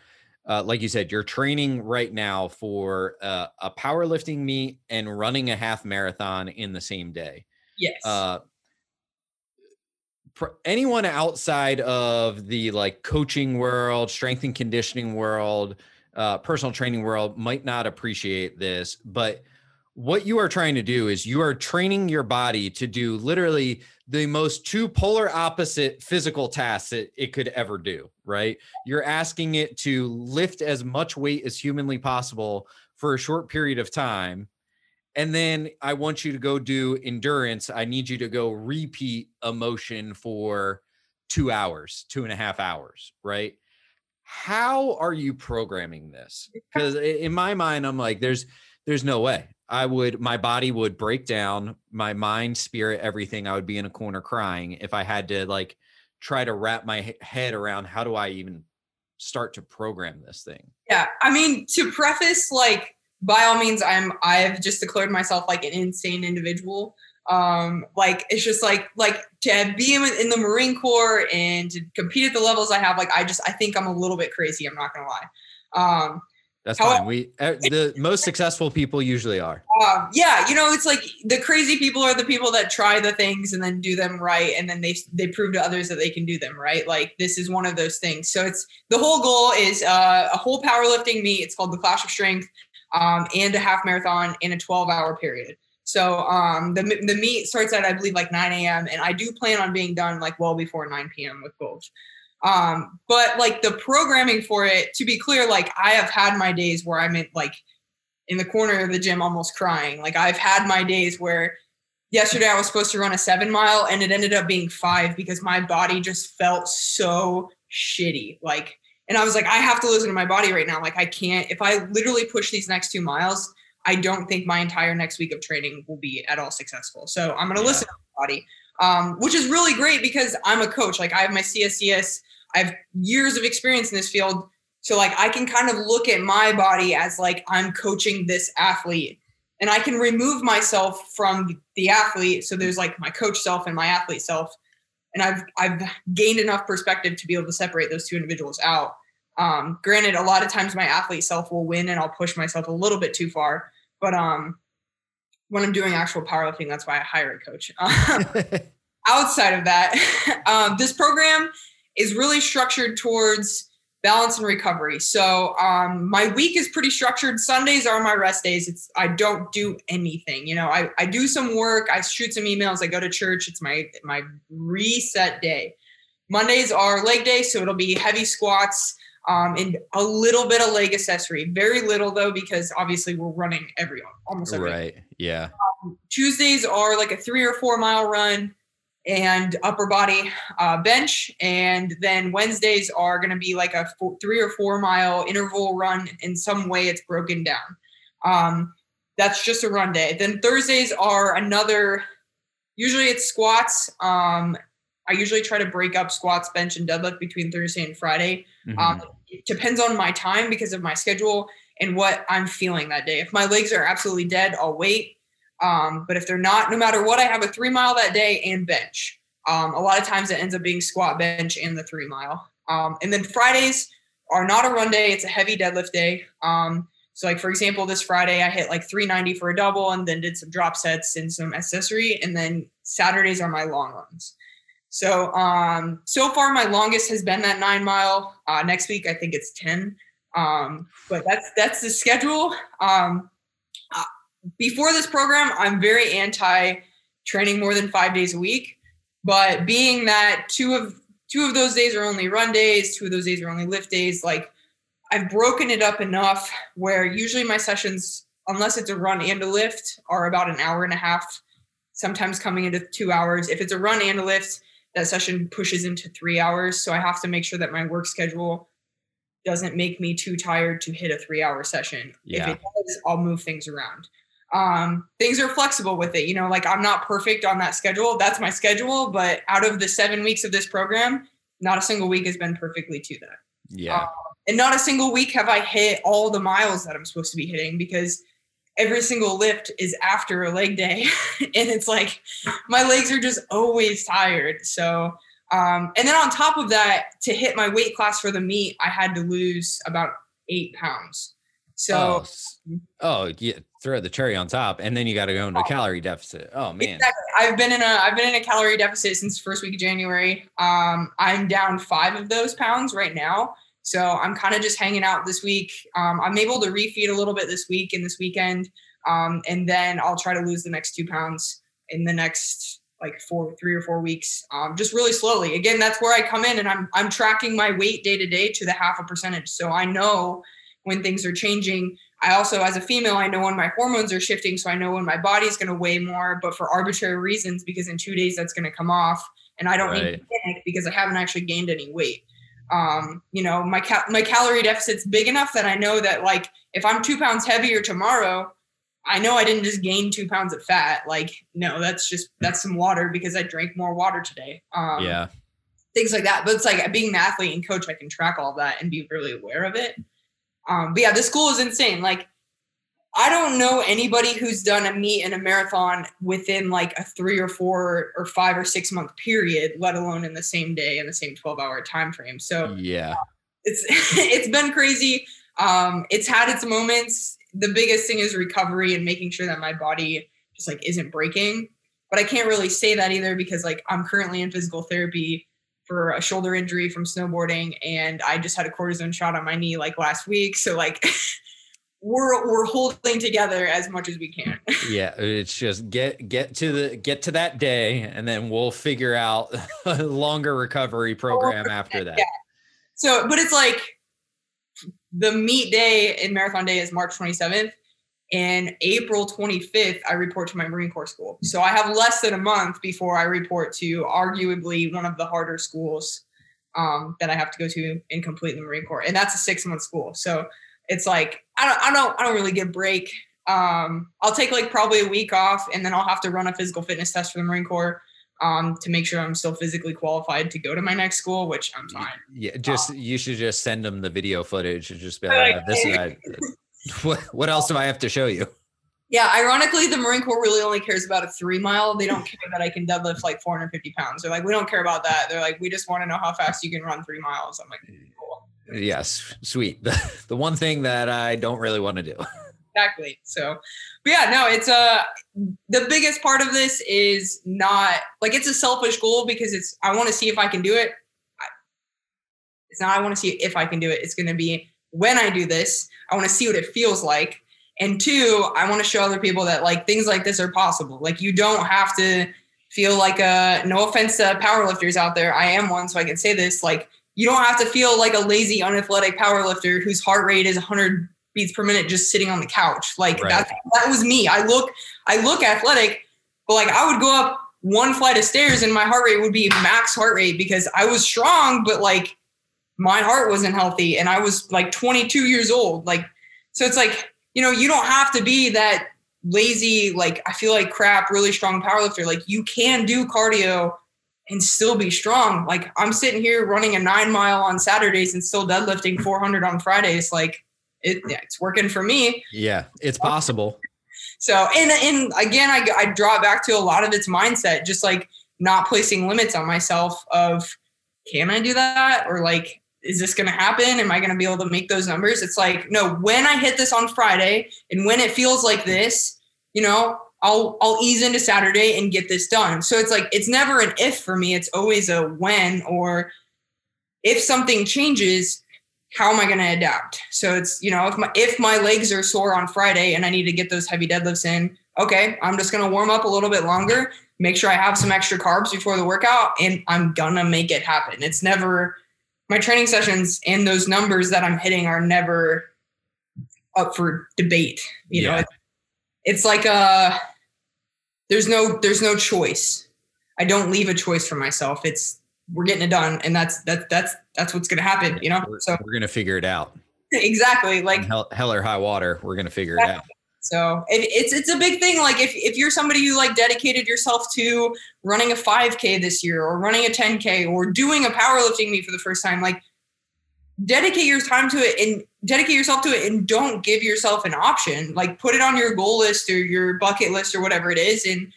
uh, like you said, you're training right now for uh, a powerlifting meet and running a half marathon in the same day. Yes. Uh, anyone outside of the like coaching world, strength and conditioning world, uh, personal training world might not appreciate this, but what you are trying to do is you are training your body to do literally the most two polar opposite physical tasks that it could ever do, right? You're asking it to lift as much weight as humanly possible for a short period of time and then I want you to go do endurance. I need you to go repeat a motion for two hours, two and a half hours, right? How are you programming this? Because in my mind, I'm like, there's there's no way. I would my body would break down, my mind, spirit, everything. I would be in a corner crying if I had to like try to wrap my head around how do I even start to program this thing. Yeah, I mean, to preface like by all means i'm i've just declared myself like an insane individual um like it's just like like to be in, in the marine corps and to compete at the levels i have like i just i think i'm a little bit crazy i'm not gonna lie um that's However, fine. We the most successful people usually are. Um, yeah, you know, it's like the crazy people are the people that try the things and then do them right, and then they they prove to others that they can do them right. Like this is one of those things. So it's the whole goal is uh, a whole powerlifting meet. It's called the Clash of Strength um, and a half marathon in a 12 hour period. So um, the, the meet starts at, I believe, like 9 a.m. And I do plan on being done like well before 9 p.m. with both. Um, but like the programming for it, to be clear, like I have had my days where I'm in like in the corner of the gym almost crying. Like I've had my days where yesterday I was supposed to run a seven mile and it ended up being five because my body just felt so shitty. Like and I was like, I have to listen to my body right now. Like, I can't, if I literally push these next two miles, I don't think my entire next week of training will be at all successful. So I'm going to yeah. listen to my body, um, which is really great because I'm a coach. Like, I have my CSCS, I have years of experience in this field. So, like, I can kind of look at my body as like I'm coaching this athlete and I can remove myself from the athlete. So there's like my coach self and my athlete self and I've I've gained enough perspective to be able to separate those two individuals out. Um, granted, a lot of times my athlete self will win and I'll push myself a little bit too far. But um, when I'm doing actual powerlifting, that's why I hire a coach. outside of that, um, this program is really structured towards balance and recovery. So um, my week is pretty structured. Sundays are my rest days. It's I don't do anything. You know, I, I do some work, I shoot some emails, I go to church. It's my my reset day. Mondays are leg day, so it'll be heavy squats um, and a little bit of leg accessory. Very little though, because obviously we're running every almost every right. Yeah. Um, Tuesdays are like a three or four mile run and upper body uh, bench. And then Wednesdays are going to be like a four, three or four mile interval run. In some way, it's broken down. Um, that's just a run day. Then Thursdays are another, usually it's squats. Um, I usually try to break up squats, bench, and deadlift between Thursday and Friday. Mm-hmm. Um, it depends on my time because of my schedule and what I'm feeling that day. If my legs are absolutely dead, I'll wait. Um, but if they're not, no matter what, I have a three mile that day and bench. Um, a lot of times it ends up being squat, bench, and the three mile. Um, and then Fridays are not a run day; it's a heavy deadlift day. Um, so, like for example, this Friday I hit like 390 for a double, and then did some drop sets and some accessory. And then Saturdays are my long runs. So, um, so far my longest has been that nine mile. Uh, next week I think it's 10. Um, but that's that's the schedule. Um, before this program, I'm very anti training more than five days a week. But being that two of two of those days are only run days, two of those days are only lift days, like I've broken it up enough where usually my sessions, unless it's a run and a lift, are about an hour and a half, sometimes coming into two hours. If it's a run and a lift, that session pushes into three hours. So I have to make sure that my work schedule doesn't make me too tired to hit a three hour session. Yeah. If it does, I'll move things around um, things are flexible with it. You know, like I'm not perfect on that schedule. That's my schedule. But out of the seven weeks of this program, not a single week has been perfectly to that. Yeah. Um, and not a single week have I hit all the miles that I'm supposed to be hitting because every single lift is after a leg day. and it's like my legs are just always tired. So, um, and then on top of that, to hit my weight class for the meet, I had to lose about eight pounds. So, oh, oh yeah, throw the cherry on top, and then you got to go into a calorie deficit. Oh man, exactly. I've been in a I've been in a calorie deficit since first week of January. Um, I'm down five of those pounds right now, so I'm kind of just hanging out this week. Um, I'm able to refeed a little bit this week and this weekend, um, and then I'll try to lose the next two pounds in the next like four, three or four weeks, um, just really slowly. Again, that's where I come in, and I'm I'm tracking my weight day to day to the half a percentage, so I know when things are changing. I also, as a female, I know when my hormones are shifting, so I know when my body's going to weigh more, but for arbitrary reasons, because in two days that's going to come off, and I don't right. need to panic because I haven't actually gained any weight. Um, you know, my cal- my calorie deficit's big enough that I know that like if I'm two pounds heavier tomorrow, I know I didn't just gain two pounds of fat. Like, no, that's just that's some water because I drank more water today. Um, yeah, things like that. But it's like being an athlete and coach, I can track all that and be really aware of it. Um, but yeah, the school is insane. Like, I don't know anybody who's done a meet and a marathon within like a three or four or five or six month period, let alone in the same day in the same 12 hour time frame. So yeah, uh, it's it's been crazy. Um, it's had its moments. The biggest thing is recovery and making sure that my body just like isn't breaking. But I can't really say that either because like I'm currently in physical therapy for a shoulder injury from snowboarding and I just had a cortisone shot on my knee like last week. So like we're we're holding together as much as we can. yeah, it's just get get to the get to that day and then we'll figure out a longer recovery program after that. Yeah. So but it's like the meet day in marathon day is March 27th and April 25th, I report to my Marine Corps school. So I have less than a month before I report to arguably one of the harder schools um, that I have to go to and complete the Marine Corps. And that's a six month school. So it's like, I don't, I don't, I don't really get break. Um, I'll take like probably a week off and then I'll have to run a physical fitness test for the Marine Corps um, to make sure I'm still physically qualified to go to my next school, which I'm fine. Yeah, just um, you should just send them the video footage and just be like, like this is what, what else do I have to show you? Yeah, ironically, the Marine Corps really only cares about a three mile. They don't care that I can deadlift like 450 pounds. They're like, we don't care about that. They're like, we just want to know how fast you can run three miles. I'm like, cool. Yes, sweet. The, the one thing that I don't really want to do. Exactly. So, but yeah, no, it's uh the biggest part of this is not like it's a selfish goal because it's I want to see if I can do it. It's not I want to see if I can do it. It's going to be when I do this, I want to see what it feels like. And two, I want to show other people that like things like this are possible. Like you don't have to feel like a no offense to powerlifters out there. I am one, so I can say this. Like you don't have to feel like a lazy, unathletic powerlifter whose heart rate is 100 beats per minute just sitting on the couch. Like right. that that was me. I look I look athletic, but like I would go up one flight of stairs and my heart rate would be max heart rate because I was strong, but like my heart wasn't healthy and I was like 22 years old. Like so it's like, you know, you don't have to be that lazy, like I feel like crap, really strong powerlifter. Like you can do cardio and still be strong. Like I'm sitting here running a nine mile on Saturdays and still deadlifting 400 on Fridays. Like it, it's working for me. Yeah, it's possible. So, and and again, I I draw back to a lot of its mindset, just like not placing limits on myself. Of can I do that, or like is this going to happen? Am I going to be able to make those numbers? It's like no. When I hit this on Friday, and when it feels like this, you know, I'll I'll ease into Saturday and get this done. So it's like it's never an if for me. It's always a when or if something changes, how am I going to adapt? So it's, you know, if my if my legs are sore on Friday and I need to get those heavy deadlifts in, okay, I'm just going to warm up a little bit longer, make sure I have some extra carbs before the workout and I'm going to make it happen. It's never my training sessions and those numbers that I'm hitting are never up for debate. You yeah. know, it's, like a uh, there's no there's no choice. I don't leave a choice for myself. It's we're getting it done and that's that's that's that's what's going to happen you know we're, so we're going to figure it out exactly like hell, hell, or high water we're going to figure exactly. it out so it, it's it's a big thing like if, if you're somebody who like dedicated yourself to running a 5k this year or running a 10k or doing a powerlifting meet for the first time like dedicate your time to it and dedicate yourself to it and don't give yourself an option like put it on your goal list or your bucket list or whatever it is and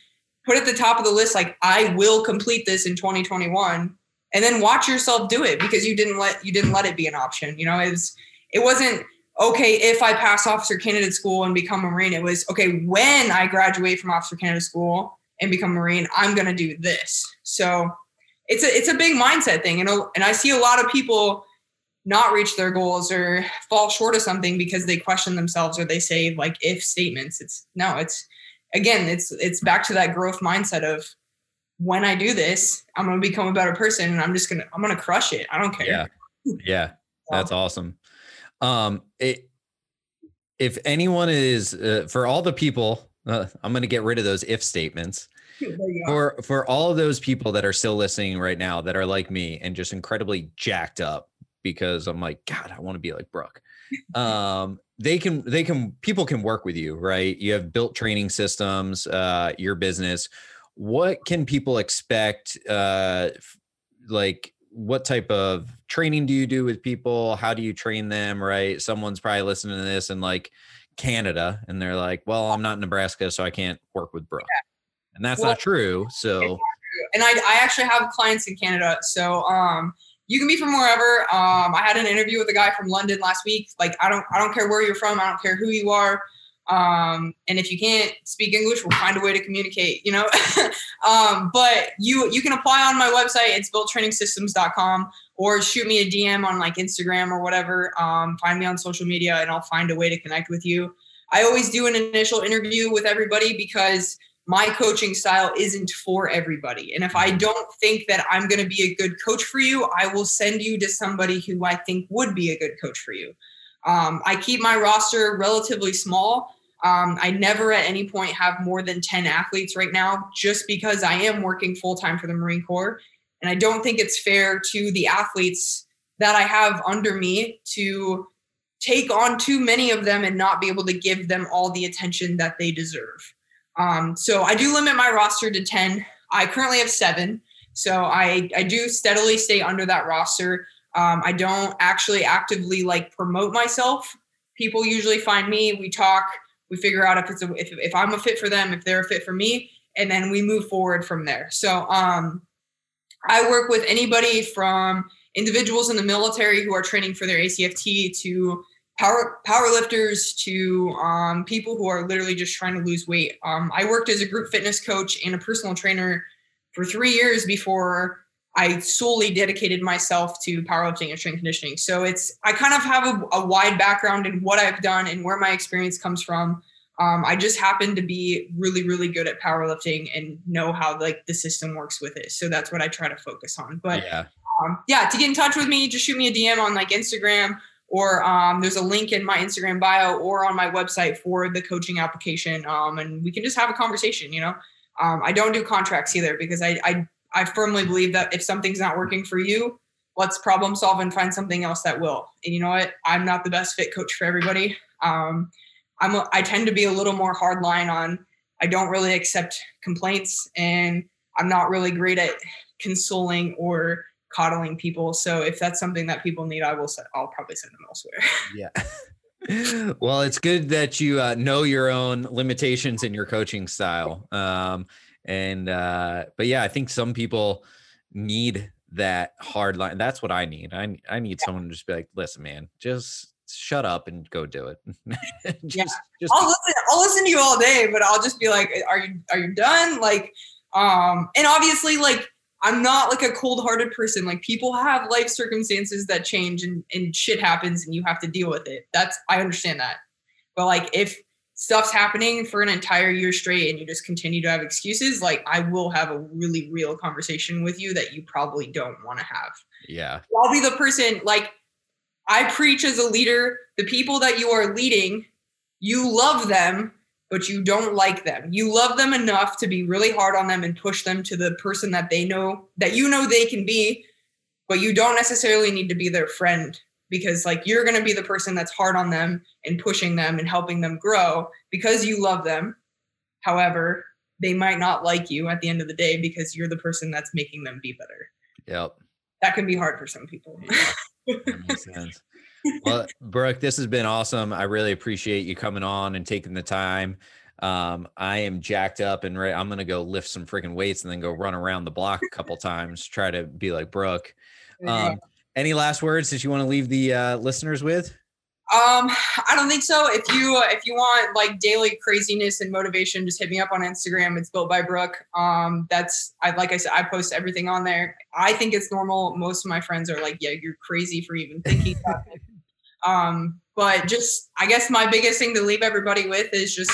put at the top of the list like i will complete this in 2021 and then watch yourself do it because you didn't let you didn't let it be an option. You know, it was it wasn't okay if I pass officer candidate school and become a Marine. It was okay when I graduate from officer candidate school and become a Marine, I'm gonna do this. So it's a it's a big mindset thing, know, and I see a lot of people not reach their goals or fall short of something because they question themselves or they say like if statements. It's no, it's again, it's it's back to that growth mindset of when I do this, I'm going to become a better person and I'm just going to, I'm going to crush it. I don't care. Yeah. Yeah. That's awesome. Um, it, if anyone is, uh, for all the people, uh, I'm going to get rid of those if statements. For for all of those people that are still listening right now that are like me and just incredibly jacked up because I'm like, God, I want to be like Brook. Um, they can they can people can work with you, right? You have built training systems, uh, your business what can people expect uh like what type of training do you do with people? How do you train them right? Someone's probably listening to this in like canada and they're like well i'm not in nebraska so i can't work with brook. Yeah. and that's well, not true so and I, I actually have clients in canada so um you can be from wherever. Um i had an interview with a guy from london last week. Like i don't i don't care where you're from i don't care who you are um, and if you can't speak English, we'll find a way to communicate, you know. um, but you you can apply on my website, it's builttrainingsystems.com, or shoot me a DM on like Instagram or whatever. Um, find me on social media and I'll find a way to connect with you. I always do an initial interview with everybody because my coaching style isn't for everybody. And if I don't think that I'm going to be a good coach for you, I will send you to somebody who I think would be a good coach for you. Um, I keep my roster relatively small um, I never at any point have more than 10 athletes right now, just because I am working full time for the Marine Corps. And I don't think it's fair to the athletes that I have under me to take on too many of them and not be able to give them all the attention that they deserve. Um, so I do limit my roster to 10. I currently have seven. So I, I do steadily stay under that roster. Um, I don't actually actively like promote myself. People usually find me, we talk, we figure out if it's a, if, if i'm a fit for them if they're a fit for me and then we move forward from there so um i work with anybody from individuals in the military who are training for their ACFT to power powerlifters to um, people who are literally just trying to lose weight. Um, I worked as a group fitness coach and a personal trainer for three years before I solely dedicated myself to powerlifting and strength conditioning. So it's I kind of have a, a wide background in what I've done and where my experience comes from. Um, I just happen to be really, really good at powerlifting and know how like the system works with it. So that's what I try to focus on. But yeah, um, yeah to get in touch with me, just shoot me a DM on like Instagram or um, there's a link in my Instagram bio or on my website for the coaching application. Um, and we can just have a conversation, you know. Um, I don't do contracts either because I, I I firmly believe that if something's not working for you, let's problem solve and find something else that will. And you know what? I'm not the best fit coach for everybody. Um, I'm a, I tend to be a little more hardline on. I don't really accept complaints, and I'm not really great at consoling or coddling people. So if that's something that people need, I will. I'll probably send them elsewhere. Yeah. well, it's good that you uh, know your own limitations in your coaching style. Um, and uh, but yeah, I think some people need that hard line. That's what I need. I I need someone to just be like, listen, man, just shut up and go do it. just, yeah. just I'll listen, I'll listen to you all day, but I'll just be like, are you are you done? Like, um, and obviously, like, I'm not like a cold-hearted person. Like, people have life circumstances that change and, and shit happens and you have to deal with it. That's I understand that. But like if stuff's happening for an entire year straight and you just continue to have excuses, like I will have a really real conversation with you that you probably don't want to have. Yeah. I'll be the person like I preach as a leader, the people that you are leading, you love them, but you don't like them. You love them enough to be really hard on them and push them to the person that they know that you know they can be, but you don't necessarily need to be their friend because like you're going to be the person that's hard on them and pushing them and helping them grow because you love them. However, they might not like you at the end of the day because you're the person that's making them be better. Yep. That can be hard for some people. Yeah, that makes sense. well, Brook, this has been awesome. I really appreciate you coming on and taking the time. Um, I am jacked up and ready. I'm gonna go lift some freaking weights and then go run around the block a couple times, try to be like Brook. Um, any last words that you want to leave the uh, listeners with? Um, I don't think so. If you uh, if you want like daily craziness and motivation, just hit me up on Instagram. It's built by Brook. Um, that's I like I said, I post everything on there. I think it's normal. Most of my friends are like, "Yeah, you're crazy for even thinking about it." Um, but just I guess my biggest thing to leave everybody with is just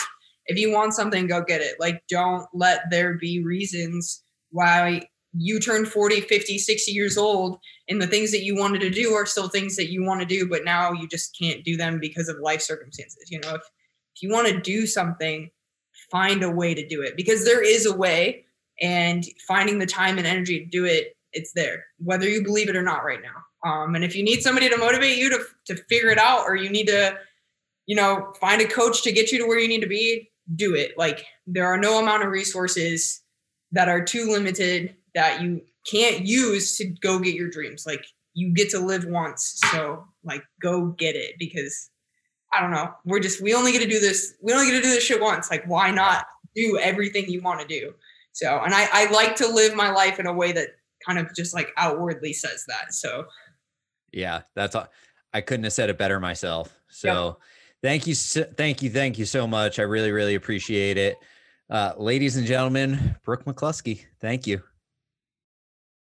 if you want something, go get it. Like, don't let there be reasons why you turn 40, 50, 60 years old and the things that you wanted to do are still things that you want to do, but now you just can't do them because of life circumstances. You know, if, if you want to do something, find a way to do it because there is a way and finding the time and energy to do it, it's there, whether you believe it or not right now. Um, and if you need somebody to motivate you to, to figure it out, or you need to, you know, find a coach to get you to where you need to be, do it. Like there are no amount of resources that are too limited that you can't use to go get your dreams. Like you get to live once. So like go get it because I don't know. We're just we only get to do this. We only get to do this shit once. Like why not do everything you want to do? So and I I like to live my life in a way that kind of just like outwardly says that. So yeah, that's all. I couldn't have said it better myself. So thank you, thank you, thank you so much. I really, really appreciate it. Uh, ladies and gentlemen, Brook McCluskey, thank you.